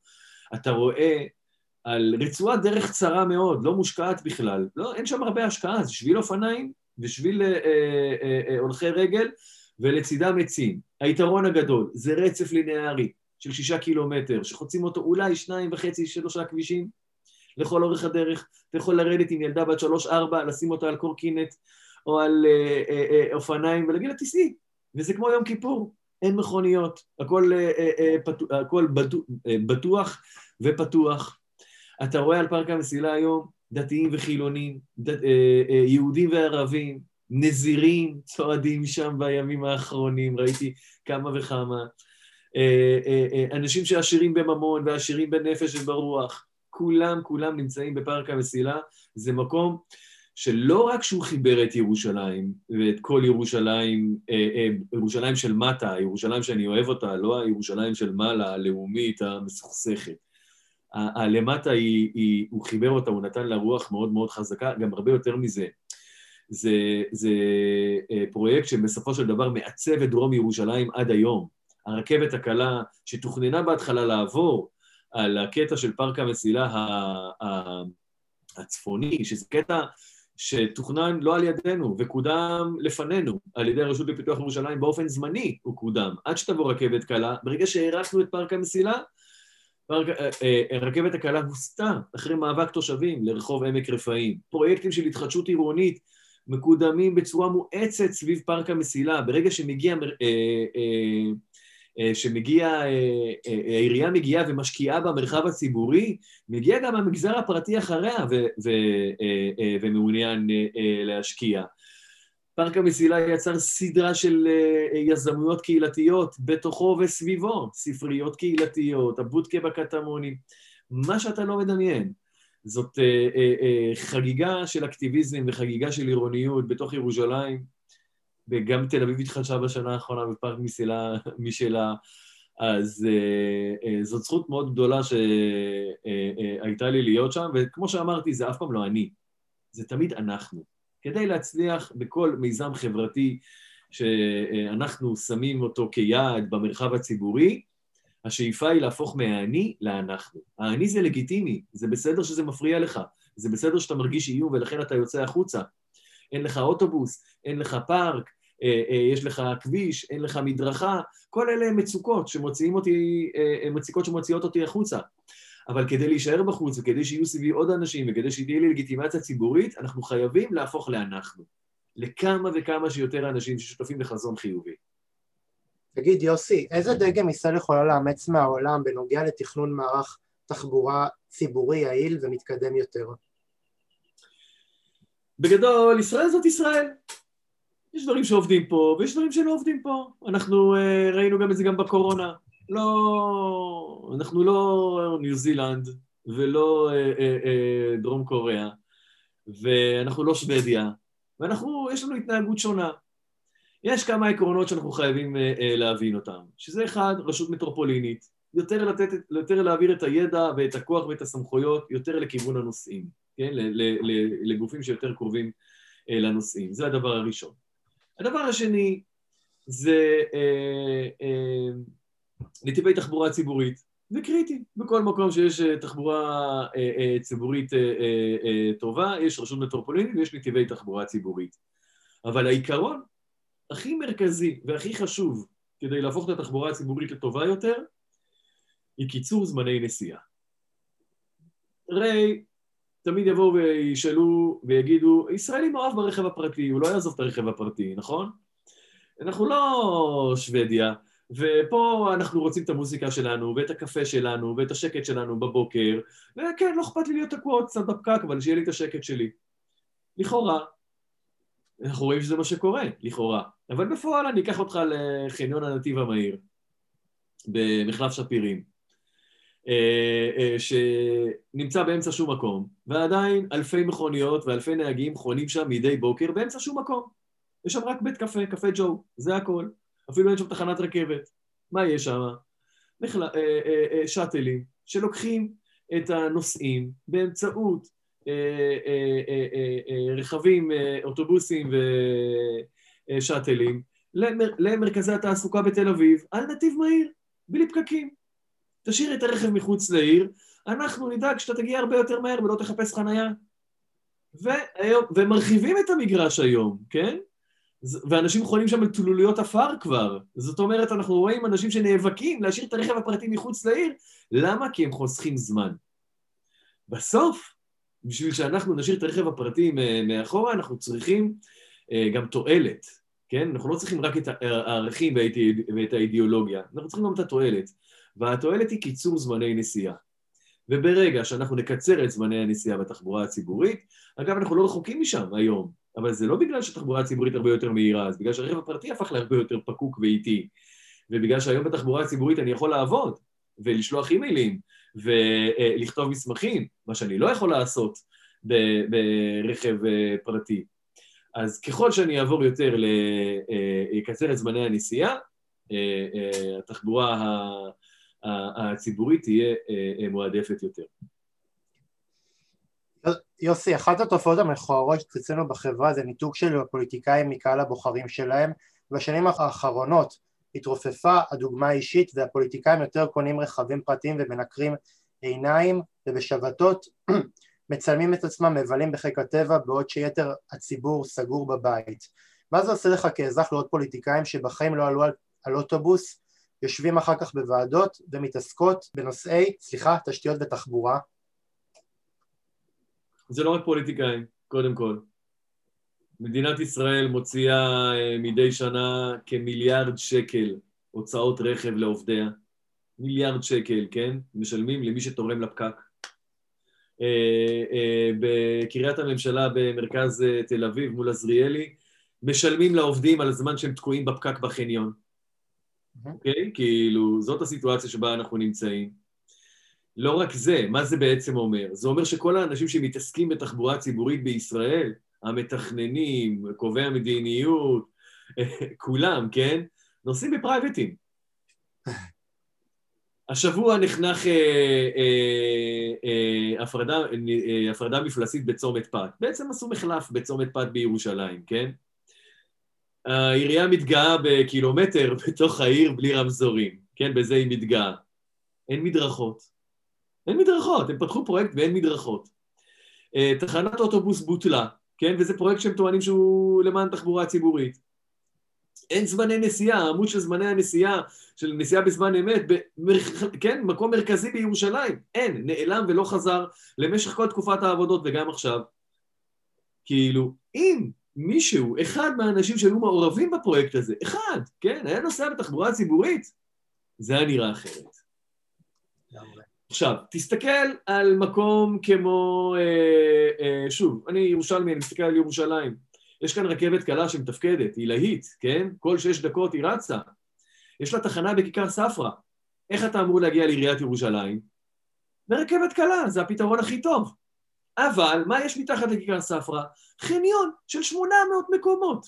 Speaker 2: אתה רואה על רצועת דרך צרה מאוד, לא מושקעת בכלל. לא, אין שם הרבה השקעה, זה שביל אופניים ושביל אה, אה, אה, אה, הולכי רגל, ולצידם עצים. היתרון הגדול, זה רצף לינארי של שישה קילומטר, שחוצים אותו אולי שניים וחצי, שלושה כבישים לכל אורך הדרך. אתה יכול לרדת עם ילדה בת שלוש-ארבע, לשים אותה על קורקינט או על אה, אה, אה, אופניים ולהגיד לה, תיסעי. וזה כמו יום כיפור, אין מכוניות, הכל, אה, אה, אה פתוח, הכל בטוח, אה, בטוח ופתוח. אתה רואה על פארק המסילה היום דתיים וחילונים, ד... אה, אה, יהודים וערבים, נזירים צועדים שם בימים האחרונים, ראיתי כמה וכמה. אה, אנשים שעשירים בממון ועשירים בנפש וברוח, כולם כולם נמצאים בפארק המסילה, זה מקום שלא רק שהוא חיבר את ירושלים ואת כל ירושלים, ירושלים של מטה, ירושלים שאני אוהב אותה, לא הירושלים של מעלה, הלאומית, המסוכסכת, הלמטה היא, היא, הוא חיבר אותה, הוא נתן לה רוח מאוד מאוד חזקה, גם הרבה יותר מזה. זה, זה אה, פרויקט שבסופו של דבר מעצב את דרום ירושלים עד היום. הרכבת הקלה שתוכננה בהתחלה לעבור על הקטע של פארק המסילה הצפוני, שזה קטע שתוכנן לא על ידינו וקודם לפנינו על ידי הרשות לפיתוח ירושלים באופן זמני הוא קודם, עד שתבוא רכבת קלה. ברגע שהארכנו את פארק המסילה, אה, אה, רכבת הקלה הוסטה אחרי מאבק תושבים לרחוב עמק רפאים. פרויקטים של התחדשות עירונית מקודמים בצורה מואצת סביב פארק המסילה. ברגע שמגיע, אה, שמגיע, העירייה מגיעה ומשקיעה במרחב הציבורי, מגיע גם המגזר הפרטי אחריה ומעוניין להשקיע. פארק המסילה יצר סדרה של אה, יזמויות קהילתיות בתוכו וסביבו, ספריות קהילתיות, הבודקה בקטמונים, מה שאתה לא מדמיין. זאת אה, אה, חגיגה של אקטיביזם וחגיגה של עירוניות בתוך ירושלים, וגם תל אביב התחדשה בשנה האחרונה בפארק מסילה משלה, אז זאת זכות מאוד גדולה שהייתה לי להיות שם, וכמו שאמרתי, זה אף פעם לא אני, זה תמיד אנחנו. כדי להצליח בכל מיזם חברתי שאנחנו שמים אותו כיעד במרחב הציבורי, השאיפה היא להפוך מהאני לאנחנו. האני זה לגיטימי, זה בסדר שזה מפריע לך, זה בסדר שאתה מרגיש איום ולכן אתה יוצא החוצה. אין לך אוטובוס, אין לך פארק, אה, אה, יש לך כביש, אין לך מדרכה, כל אלה הם מצוקות שמוציאים אותי, אה, מציקות שמוציאות אותי החוצה. אבל כדי להישאר בחוץ וכדי שיהיו סביבי עוד אנשים וכדי שתהיה לי לגיטימציה ציבורית, אנחנו חייבים להפוך לאנחנו. לכמה וכמה שיותר אנשים ששותפים לחזון חיובי.
Speaker 1: תגיד, יוסי, איזה דגם ישראל יכולה לאמץ מהעולם בנוגע לתכנון מערך תחבורה ציבורי יעיל ומתקדם יותר?
Speaker 2: בגדול, ישראל זאת ישראל. יש דברים שעובדים פה ויש דברים שלא עובדים פה. אנחנו uh, ראינו גם את זה גם בקורונה. לא, אנחנו לא ניו זילנד ולא אה, אה, אה, דרום קוריאה, ואנחנו לא שוודיה, ואנחנו, יש לנו התנהגות שונה. יש כמה עקרונות שאנחנו חייבים אה, אה, להבין אותם, שזה אחד, רשות מטרופולינית, יותר, לתת, יותר להעביר את הידע ואת הכוח ואת הסמכויות יותר לכיוון הנושאים, כן? לגופים שיותר קרובים אה, לנושאים. זה הדבר הראשון. הדבר השני זה אה, אה, נתיבי תחבורה ציבורית, זה קריטי. בכל מקום שיש אה, תחבורה אה, אה, ציבורית טובה, יש רשות מטרופולינית ויש נתיבי תחבורה ציבורית. אבל העיקרון הכי מרכזי והכי חשוב כדי להפוך את התחבורה הציבורית לטובה יותר, היא קיצור זמני נסיעה. הרי תמיד יבואו וישאלו ויגידו, ישראלי מאוהב ברכב הפרטי, הוא לא יעזוב את הרכב הפרטי, נכון? אנחנו לא שוודיה, ופה אנחנו רוצים את המוזיקה שלנו, ואת הקפה שלנו, ואת השקט שלנו בבוקר, וכן, לא אכפת לי להיות תקוע קצת בפקק, אבל שיהיה לי את השקט שלי. לכאורה, אנחנו רואים שזה מה שקורה, לכאורה. אבל בפועל אני אקח אותך לחניון הנתיב המהיר, במחלף שפירים, אה, אה, שנמצא באמצע שום מקום, ועדיין אלפי מכוניות ואלפי נהגים חונים שם מדי בוקר באמצע שום מקום. יש שם רק בית קפה, קפה ג'ו, זה הכל. אפילו אין שם תחנת רכבת. מה יש שם? מחל... אה, שאטלים שלוקחים את הנוסעים באמצעות רכבים, אוטובוסים ושאטלים למרכזי התעסוקה בתל אביב על נתיב מהיר, בלי פקקים. תשאיר את הרכב מחוץ לעיר, אנחנו נדאג שאתה תגיע הרבה יותר מהר ולא תחפש חנייה. ומרחיבים את המגרש היום, כן? ואנשים חונים שם על תלוליות עפר כבר. זאת אומרת, אנחנו רואים אנשים שנאבקים להשאיר את הרכב הפרטי מחוץ לעיר. למה? כי הם חוסכים זמן. בסוף, בשביל שאנחנו נשאיר את הרכב הפרטי מאחורה, אנחנו צריכים אה, גם תועלת, כן? אנחנו לא צריכים רק את הערכים ואת האידיאולוגיה, אנחנו צריכים גם את התועלת. והתועלת היא קיצור זמני נסיעה. וברגע שאנחנו נקצר את זמני הנסיעה בתחבורה הציבורית, אגב, אנחנו לא רחוקים משם היום, אבל זה לא בגלל שהתחבורה הציבורית הרבה יותר מהירה, זה בגלל שהרכב הפרטי הפך להרבה יותר פקוק ואיטי. ובגלל שהיום בתחבורה הציבורית אני יכול לעבוד, ולשלוח אימיילים, ולכתוב מסמכים, מה שאני לא יכול לעשות ברכב אה, פרטי. אז ככל שאני אעבור יותר לקצר אה, את זמני הנסיעה, אה, התחבורה הציבורית תהיה מועדפת יותר.
Speaker 1: יוסי, אחת התופעות המכוערות אצלנו בחברה זה ניתוק של הפוליטיקאים מקהל הבוחרים שלהם. בשנים האחרונות התרופפה הדוגמה האישית והפוליטיקאים יותר קונים רכבים פרטיים ומנקרים עיניים ובשבתות מצלמים את עצמם מבלים בחיק הטבע בעוד שיתר הציבור סגור בבית. מה זה עושה לך כאזרח לראות פוליטיקאים שבחיים לא עלו על, על אוטובוס, יושבים אחר כך בוועדות ומתעסקות בנושאי, סליחה, תשתיות ותחבורה?
Speaker 2: זה לא רק פוליטיקאים, קודם כל. מדינת ישראל מוציאה אה, מדי שנה כמיליארד שקל הוצאות רכב לעובדיה. מיליארד שקל, כן? משלמים למי שתורם לפקק. אה, אה, בקריית הממשלה במרכז תל אביב מול עזריאלי, משלמים לעובדים על הזמן שהם תקועים בפקק בחניון. אוקיי? Okay? כאילו, זאת הסיטואציה שבה אנחנו נמצאים. לא רק זה, מה זה בעצם אומר? זה אומר שכל האנשים שמתעסקים בתחבורה ציבורית בישראל, המתכננים, קובעי המדיניות, כולם, כן? נוסעים בפרייבטים. השבוע נחנך אה, אה, אה, הפרדה, אה, הפרדה מפלסית בצומת פת. בעצם עשו מחלף בצומת פת בירושלים, כן? העירייה מתגאה בקילומטר בתוך העיר בלי רמזורים, כן? בזה היא מתגאה. אין מדרכות. אין מדרכות, הם פתחו פרויקט ואין מדרכות. אה, תחנת אוטובוס בוטלה, כן? וזה פרויקט שהם טוענים שהוא למען תחבורה ציבורית. אין זמני נסיעה, עמוד של זמני הנסיעה, של נסיעה בזמן אמת, במר... כן, מקום מרכזי בירושלים, אין, נעלם ולא חזר למשך כל תקופת העבודות וגם עכשיו. כאילו, אם מישהו, אחד מהאנשים שהיו מעורבים בפרויקט הזה, אחד, כן, היה נוסע בתחבורה ציבורית, זה היה נראה אחרת. עכשיו, תסתכל על מקום כמו, אה, אה, שוב, אני ירושלמי, אני מסתכל על ירושלים. יש כאן רכבת קלה שמתפקדת, היא להיט, כן? כל שש דקות היא רצה. יש לה תחנה בכיכר ספרא. איך אתה אמור להגיע לעיריית ירושלים? ברכבת קלה, זה הפתרון הכי טוב. אבל מה יש מתחת לכיכר ספרא? חניון של 800 מקומות.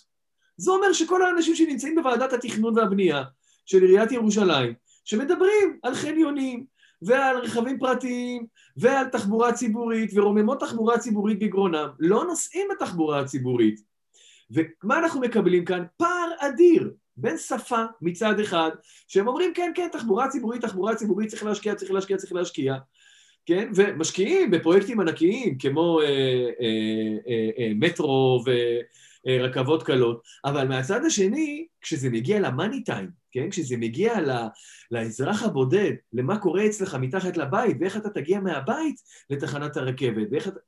Speaker 2: זה אומר שכל האנשים שנמצאים בוועדת התכנון והבנייה של עיריית ירושלים, שמדברים על חניונים, ועל רכבים פרטיים, ועל תחבורה ציבורית, ורוממות תחבורה ציבורית בגרונם, לא נוסעים בתחבורה הציבורית. ומה אנחנו מקבלים כאן? פער אדיר בין שפה מצד אחד, שהם אומרים כן, כן, תחבורה ציבורית, תחבורה ציבורית, צריך להשקיע, צריך להשקיע, צריך להשקיע, כן? ומשקיעים בפרויקטים ענקיים כמו אה, אה, אה, אה, מטרו אה, רכבות קלות, אבל מהצד השני, כשזה מגיע למאני טיים, כן? כשזה מגיע לאזרח הבודד, למה קורה אצלך מתחת לבית, ואיך אתה תגיע מהבית לתחנת הרכבת, ואיך אתה...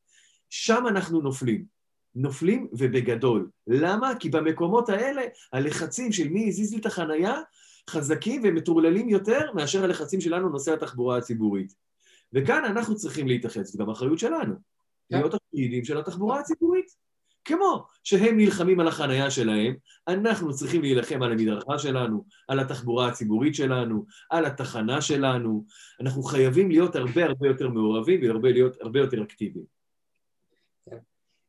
Speaker 2: שם אנחנו נופלים. נופלים ובגדול. למה? כי במקומות האלה הלחצים של מי הזיז לי את החנייה חזקים ומטורללים יותר מאשר הלחצים שלנו נושא התחבורה הציבורית. וכאן אנחנו צריכים להתאחד, זו גם אחריות שלנו, כן. להיות הפעילים של התחבורה הציבורית. כמו שהם נלחמים על החנייה שלהם, אנחנו צריכים להילחם על המדרכה שלנו, על התחבורה הציבורית שלנו, על התחנה שלנו. אנחנו חייבים להיות הרבה הרבה יותר מעורבים והרבה להיות הרבה יותר אקטיביים.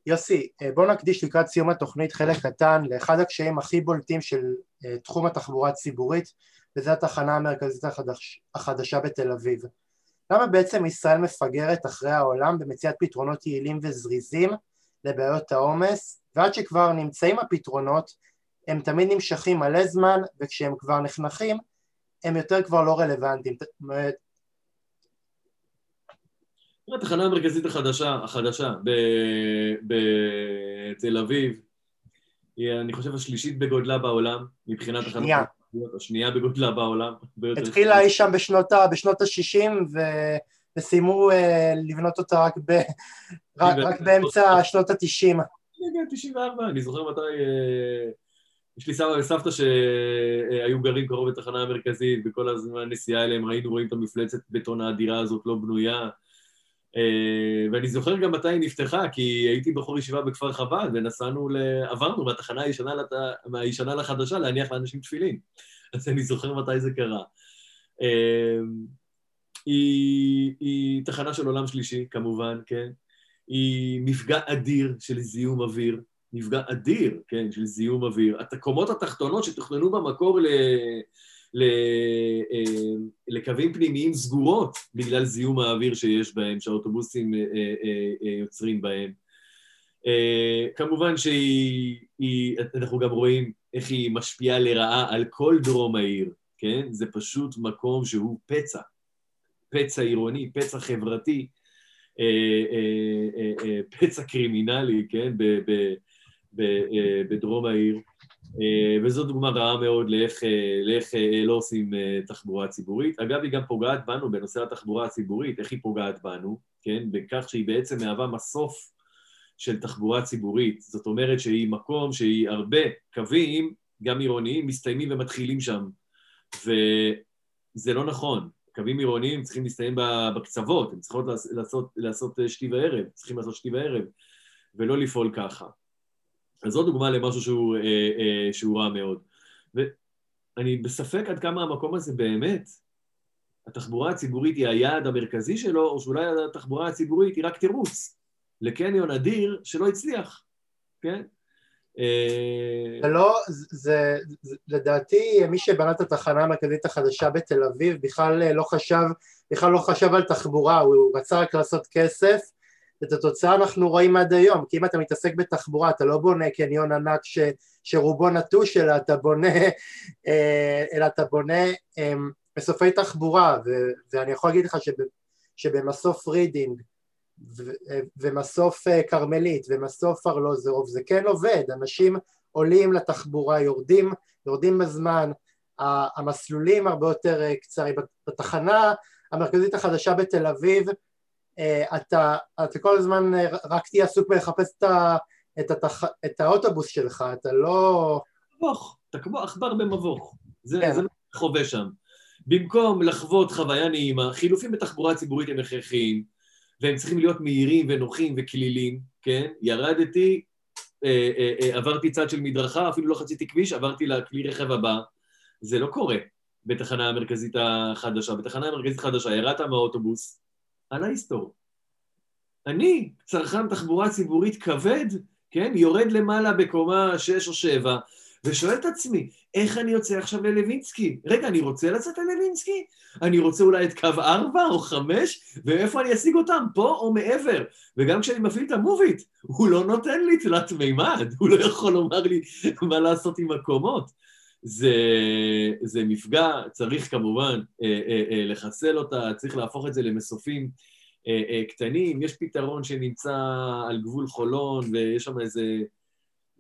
Speaker 1: יוסי, בוא נקדיש לקראת סיום התוכנית חלק קטן לאחד הקשיים הכי בולטים של אה, תחום התחבורה הציבורית, וזה התחנה המרכזית החדש, החדשה בתל אביב. למה בעצם ישראל מפגרת אחרי העולם במציאת פתרונות יעילים וזריזים לבעיות העומס, ועד שכבר נמצאים הפתרונות, הם תמיד נמשכים מלא זמן, וכשהם כבר נחנכים, הם יותר כבר לא רלוונטיים.
Speaker 2: התחנה המרכזית החדשה, החדשה בתל אביב, היא, אני חושב, השלישית בגודלה בעולם, מבחינת.
Speaker 1: שנייה.
Speaker 2: השנייה בגודלה בעולם.
Speaker 1: התחילה אי שם בשנות ה-60, וסיימו אה, לבנות אותה רק, ב, רק, רק באמצע שנות ה-90.
Speaker 2: כן, 94, אני זוכר מתי... אה, יש לי סבא וסבתא שהיו גרים קרוב לתחנה המרכזית, וכל הזמן נסיעה אליהם ראינו, רואים את המפלצת בטון האדירה הזאת לא בנויה. אה, ואני זוכר גם מתי היא נפתחה, כי הייתי בחור ישיבה בכפר חב"ד, ונסענו, ל... עברנו מהתחנה הישנה, לת... מהישנה לחדשה להניח לאנשים תפילין. אז אני זוכר מתי זה קרה. היא, היא תחנה של עולם שלישי, כמובן, כן? היא מפגע אדיר של זיהום אוויר, מפגע אדיר, כן, של זיהום אוויר. הקומות התחתונות שתוכננו במקור ל... ל... אה, לקווים פנימיים סגורות בגלל זיהום האוויר שיש בהם, שהאוטובוסים אה, אה, יוצרים בהם. כמובן שאנחנו גם רואים איך היא משפיעה לרעה על כל דרום העיר, כן? זה פשוט מקום שהוא פצע, פצע עירוני, פצע חברתי, אה, אה, אה, פצע קרימינלי, כן, בדרום העיר. וזו דוגמה רעה מאוד לאיך, לאיך לא עושים תחבורה ציבורית. אגב, היא גם פוגעת בנו בנושא התחבורה הציבורית, איך היא פוגעת בנו, כן? בכך שהיא בעצם מהווה מסוף של תחבורה ציבורית. זאת אומרת שהיא מקום שהיא הרבה קווים, גם עירוניים, מסתיימים ומתחילים שם. וזה לא נכון. קווים עירוניים צריכים להסתיים בקצוות, הם צריכות לעשות, לעשות שתי וערב, צריכים לעשות שתי וערב, ולא לפעול ככה. אז זו דוגמה למשהו שהוא, אה, אה, שהוא רע מאוד. ואני בספק עד כמה המקום הזה באמת, התחבורה הציבורית היא היעד המרכזי שלו, או שאולי התחבורה הציבורית היא רק תירוץ לקניון אדיר שלא הצליח, כן?
Speaker 1: זה לא, זה, זה, לדעתי מי שבנה את התחנה המרכזית החדשה בתל אביב בכלל לא חשב, בכלל לא חשב על תחבורה, הוא רצה רק לעשות כסף. ואת התוצאה אנחנו רואים עד היום, כי אם אתה מתעסק בתחבורה אתה לא בונה קניון ענק ש, שרובו נטוש אלא אתה בונה, אה, אלא אתה בונה מסופי תחבורה ו, ואני יכול להגיד לך שב, שבמסוף רידינג ומסוף אה, כרמלית ומסוף ארלוזרוב זה כן עובד, אנשים עולים לתחבורה, יורדים, יורדים בזמן, המסלולים הרבה יותר אה, קצרים. בתחנה המרכזית החדשה בתל אביב אה, אתה, אתה כל הזמן רק תהיה עסוק בלחפש את, את, התח, את האוטובוס שלך, אתה לא...
Speaker 2: מבוך, אתה כמו עכבר במבוך, זה, כן. זה מה שאתה חווה שם. במקום לחוות חוויה נעימה, חילופים בתחבורה ציבורית הם הכרחיים, והם צריכים להיות מהירים ונוחים וכלילים, כן? ירדתי, אה, אה, אה, עברתי צד של מדרכה, אפילו לא חציתי כביש, עברתי לכלי רכב הבא. זה לא קורה בתחנה המרכזית החדשה. בתחנה המרכזית החדשה ירדת מהאוטובוס, על ההיסטור. אני, צרכן תחבורה ציבורית כבד, כן? יורד למעלה בקומה 6 או 7, ושואל את עצמי, איך אני יוצא עכשיו ללווינסקי? רגע, אני רוצה לצאת ללווינסקי? אני רוצה אולי את קו 4 או 5? ואיפה אני אשיג אותם? פה או מעבר? וגם כשאני מפעיל את המוביט, הוא לא נותן לי תלת מימד, הוא לא יכול לומר לי מה לעשות עם מקומות. זה, זה מפגע, צריך כמובן אה, אה, אה, לחסל אותה, צריך להפוך את זה למסופים אה, אה, קטנים. יש פתרון שנמצא על גבול חולון, ויש שם איזה...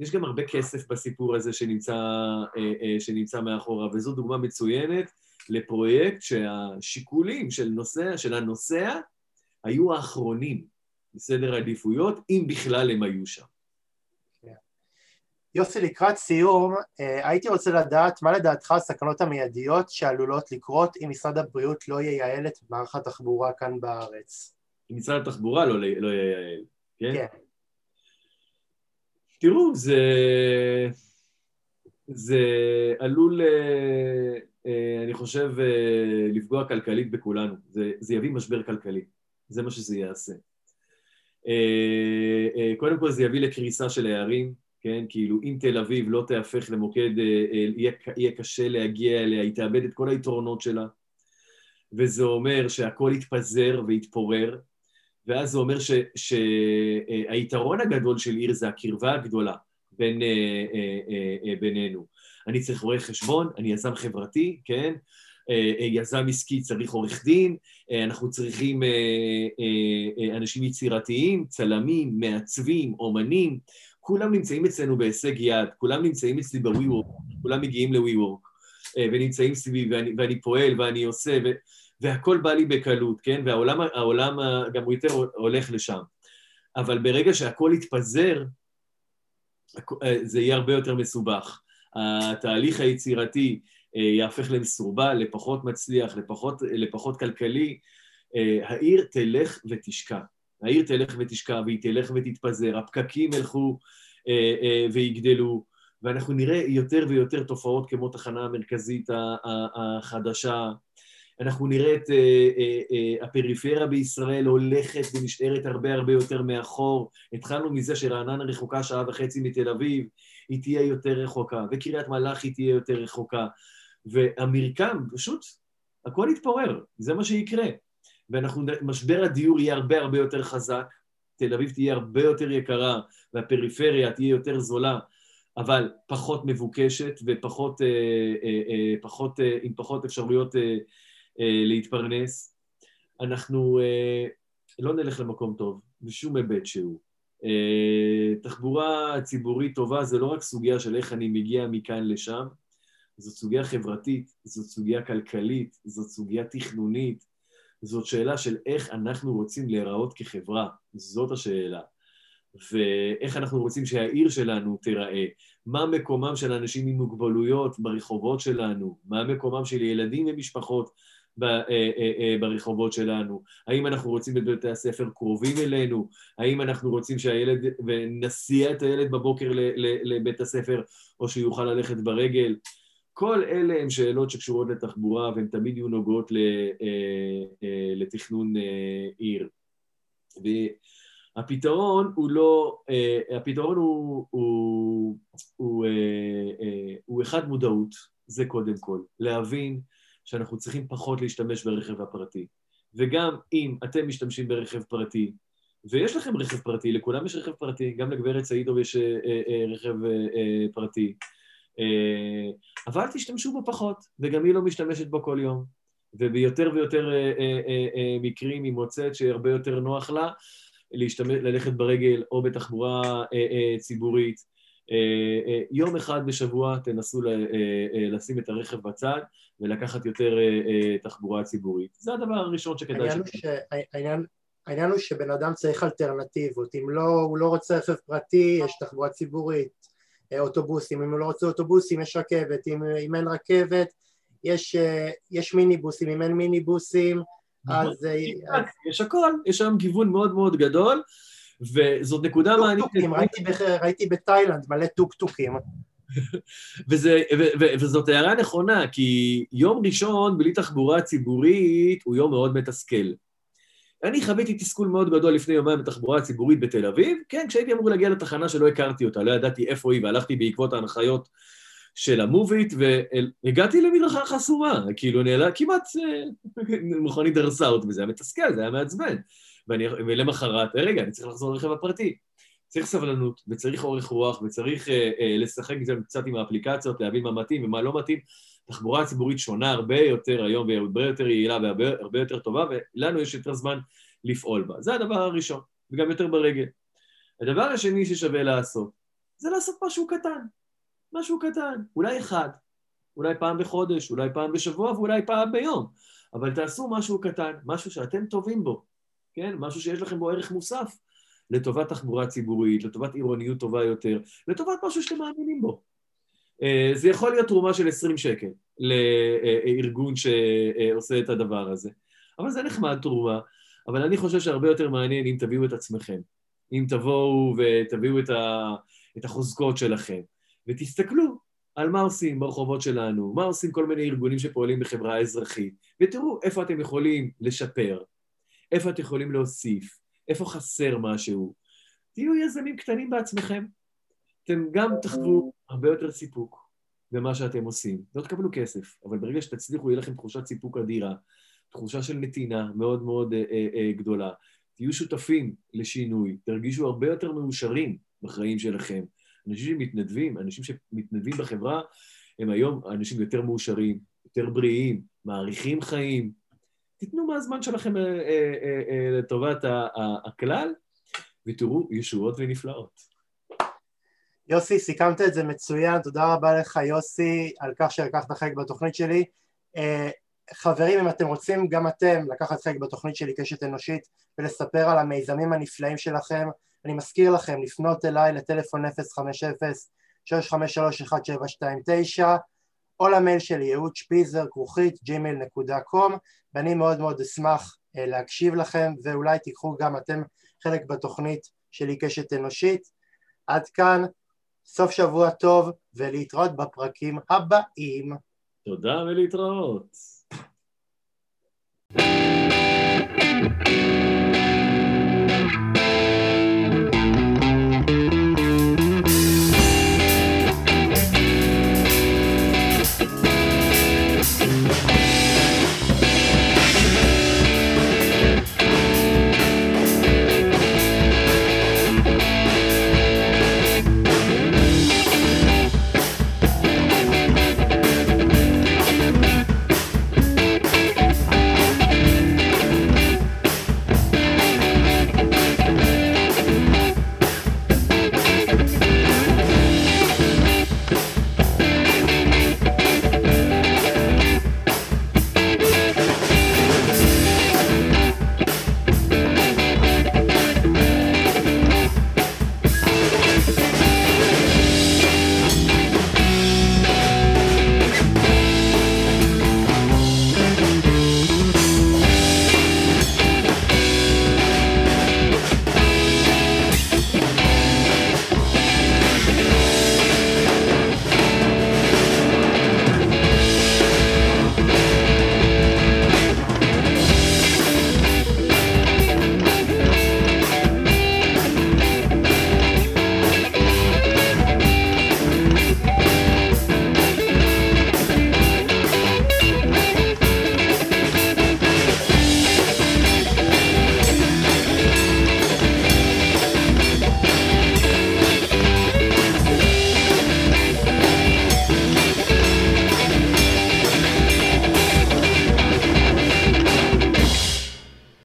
Speaker 2: יש גם הרבה כסף בסיפור הזה שנמצא, אה, אה, שנמצא מאחורה, וזו דוגמה מצוינת לפרויקט שהשיקולים של, נוסע, של הנוסע היו האחרונים בסדר העדיפויות, אם בכלל הם היו שם.
Speaker 1: יוסי, לקראת סיום, אה, הייתי רוצה לדעת מה לדעתך הסכנות המיידיות שעלולות לקרות אם משרד הבריאות לא ייעל את מערך התחבורה כאן בארץ.
Speaker 2: אם משרד התחבורה לא, לא ייעל, כן? כן. תראו, זה, זה עלול, אה, אה, אני חושב, לפגוע כלכלית בכולנו. זה, זה יביא משבר כלכלי, זה מה שזה יעשה. קודם כל זה יביא לקריסה של הערים, כן? כאילו, אם תל אביב לא תהפך למוקד, אה, אה, יהיה, יהיה קשה להגיע אליה, היא תאבד את כל היתרונות שלה, וזה אומר שהכל יתפזר ויתפורר, ואז זה אומר שהיתרון הגדול של עיר זה הקרבה הגדולה בין, אה, בינינו. אני צריך רואה חשבון, אני יזם חברתי, כן? יזם עסקי צריך עורך דין, אנחנו צריכים אנשים יצירתיים, צלמים, מעצבים, אומנים, כולם נמצאים אצלנו בהישג יד, כולם נמצאים אצלי ב-WeWork, כולם מגיעים ל-WeWork, אה, ונמצאים סביבי, ואני, ואני פועל ואני עושה, ו, והכל בא לי בקלות, כן? והעולם העולם גם הוא יותר הולך לשם. אבל ברגע שהכל יתפזר, אה, זה יהיה הרבה יותר מסובך. התהליך היצירתי אה, יהפך למסורבל, לפחות מצליח, לפחות, לפחות כלכלי. העיר תלך ותשקע. העיר תלך ותשקע והיא תלך ותתפזר, הפקקים ילכו אה, אה, ויגדלו, ואנחנו נראה יותר ויותר תופעות כמו תחנה המרכזית החדשה. אנחנו נראה את אה, אה, אה, הפריפריה בישראל הולכת ונשארת הרבה הרבה יותר מאחור. התחלנו מזה שרעננה רחוקה שעה וחצי מתל אביב, היא תהיה יותר רחוקה, וקריית מלאכי תהיה יותר רחוקה. והמרקם, פשוט, הכל יתפורר, זה מה שיקרה. ומשבר הדיור יהיה הרבה הרבה יותר חזק, תל אביב תהיה הרבה יותר יקרה והפריפריה תהיה יותר זולה, אבל פחות מבוקשת ופחות אה, אה, אה, פחות, אה, עם פחות אפשרויות אה, להתפרנס. אנחנו אה, לא נלך למקום טוב, בשום היבט שהוא. אה, תחבורה ציבורית טובה זה לא רק סוגיה של איך אני מגיע מכאן לשם, זאת סוגיה חברתית, זאת סוגיה כלכלית, זאת סוגיה תכנונית, זאת שאלה של איך אנחנו רוצים להיראות כחברה, זאת השאלה. ואיך אנחנו רוצים שהעיר שלנו תיראה, מה מקומם של אנשים עם מוגבלויות ברחובות שלנו, מה מקומם של ילדים ומשפחות אה, אה, אה, ברחובות שלנו, האם אנחנו רוצים את בתי הספר קרובים אלינו, האם אנחנו רוצים שהילד, ונסיע את הילד בבוקר לבית הספר או שיוכל ללכת ברגל. כל אלה הן שאלות שקשורות לתחבורה והן תמיד יהיו נוגעות אה, אה, לתכנון אה, עיר. והפתרון הוא לא, הפתרון הוא, הוא, הוא, הוא אחד מודעות, זה קודם כל, להבין שאנחנו צריכים פחות להשתמש ברכב הפרטי. וגם אם אתם משתמשים ברכב פרטי, ויש לכם רכב פרטי, לכולם יש רכב פרטי, גם לגברת סעידוב יש רכב פרטי, אה, אבל תשתמשו בו פחות, וגם היא לא משתמשת בו כל יום. וביותר ויותר אה, אה, מקרים היא מוצאת שהרבה יותר נוח לה להשתמש, ללכת ברגל או בתחבורה ציבורית. יום אחד בשבוע תנסו לשים את הרכב בצד ולקחת יותר תחבורה ציבורית. זה הדבר הראשון שכדאי ש...
Speaker 1: העניין, העניין הוא שבן אדם צריך אלטרנטיבות, אם לא, הוא לא רוצה רכב פרטי, יש תחבורה ציבורית, אוטובוסים, אם הוא לא רוצה אוטובוסים יש רכבת, אם, אם אין רכבת יש, יש מיניבוסים, אם אין מיניבוסים נכון. אז...
Speaker 2: יש הכל, יש שם גיוון מאוד מאוד גדול וזאת נקודה
Speaker 1: מעניינת. ראיתי, בתאילנד מלא טוקטוקים.
Speaker 2: וזה, ו, ו, וזאת הערה נכונה, כי יום ראשון בלי תחבורה ציבורית הוא יום מאוד מתסכל. אני חוויתי תסכול מאוד גדול לפני יומיים בתחבורה הציבורית בתל אביב, כן, כשהייתי אמור להגיע לתחנה שלא הכרתי אותה, לא ידעתי איפה היא, והלכתי בעקבות ההנחיות של המוביט, והגעתי למדרכה חסומה, כאילו נעלה, כמעט אה, מכונית דרסה אותי, וזה היה מתסכל, זה היה מעצבן. ואני, ולמחרת, אה, רגע, אני צריך לחזור לרכב הפרטי. צריך סבלנות, וצריך אורך רוח, וצריך אה, אה, לשחק קצת עם האפליקציות, להבין מה מתאים ומה לא מתאים. תחבורה ציבורית שונה הרבה יותר היום, והרבה יותר יעילה והרבה יותר טובה, ולנו יש יותר זמן לפעול בה. זה הדבר הראשון, וגם יותר ברגל. הדבר השני ששווה לעשות, זה לעשות משהו קטן. משהו קטן. אולי אחד, אולי פעם בחודש, אולי פעם בשבוע ואולי פעם ביום. אבל תעשו משהו קטן, משהו שאתם טובים בו, כן? משהו שיש לכם בו ערך מוסף, לטובת תחבורה ציבורית, לטובת עירוניות טובה יותר, לטובת משהו שאתם מאמינים בו. אה, זה יכול להיות תרומה של 20 שקל לארגון שעושה את הדבר הזה. אבל זה נחמד תרומה, אבל אני חושב שהרבה יותר מעניין אם תביאו את עצמכם. אם תבואו ותביאו את, ה, את החוזקות שלכם, ותסתכלו על מה עושים ברחובות שלנו, מה עושים כל מיני ארגונים שפועלים בחברה האזרחית, ותראו איפה אתם יכולים לשפר, איפה אתם יכולים להוסיף, איפה חסר משהו. תהיו יזמים קטנים בעצמכם. אתם גם תחוו הרבה יותר סיפוק במה שאתם עושים. לא תקבלו כסף, אבל ברגע שתצליחו, יהיה לכם תחושת סיפוק אדירה, תחושה של נתינה מאוד מאוד אה, אה, אה, גדולה. תהיו שותפים לשינוי, תרגישו הרבה יותר מאושרים בחיים שלכם. אנשים שמתנדבים, אנשים שמתנדבים בחברה, הם היום אנשים יותר מאושרים, יותר בריאים, מעריכים חיים. תיתנו מהזמן שלכם אה, אה, אה, לטובת הכלל, ותראו ישועות ונפלאות.
Speaker 1: יוסי, סיכמת את זה מצוין, תודה רבה לך יוסי על כך שלקחת חלק בתוכנית שלי. חברים, אם אתם רוצים גם אתם לקחת חלק בתוכנית שלי קשת אנושית ולספר על המיזמים הנפלאים שלכם, אני מזכיר לכם לפנות אליי לטלפון 050-653-1729 או למייל שלי ייעוד שפיזר כרוכית gmail.com ואני מאוד מאוד אשמח אה, להקשיב לכם ואולי תיקחו גם אתם חלק בתוכנית שלי קשת אנושית. עד כאן, סוף שבוע טוב ולהתראות בפרקים הבאים.
Speaker 2: תודה ולהתראות. thank you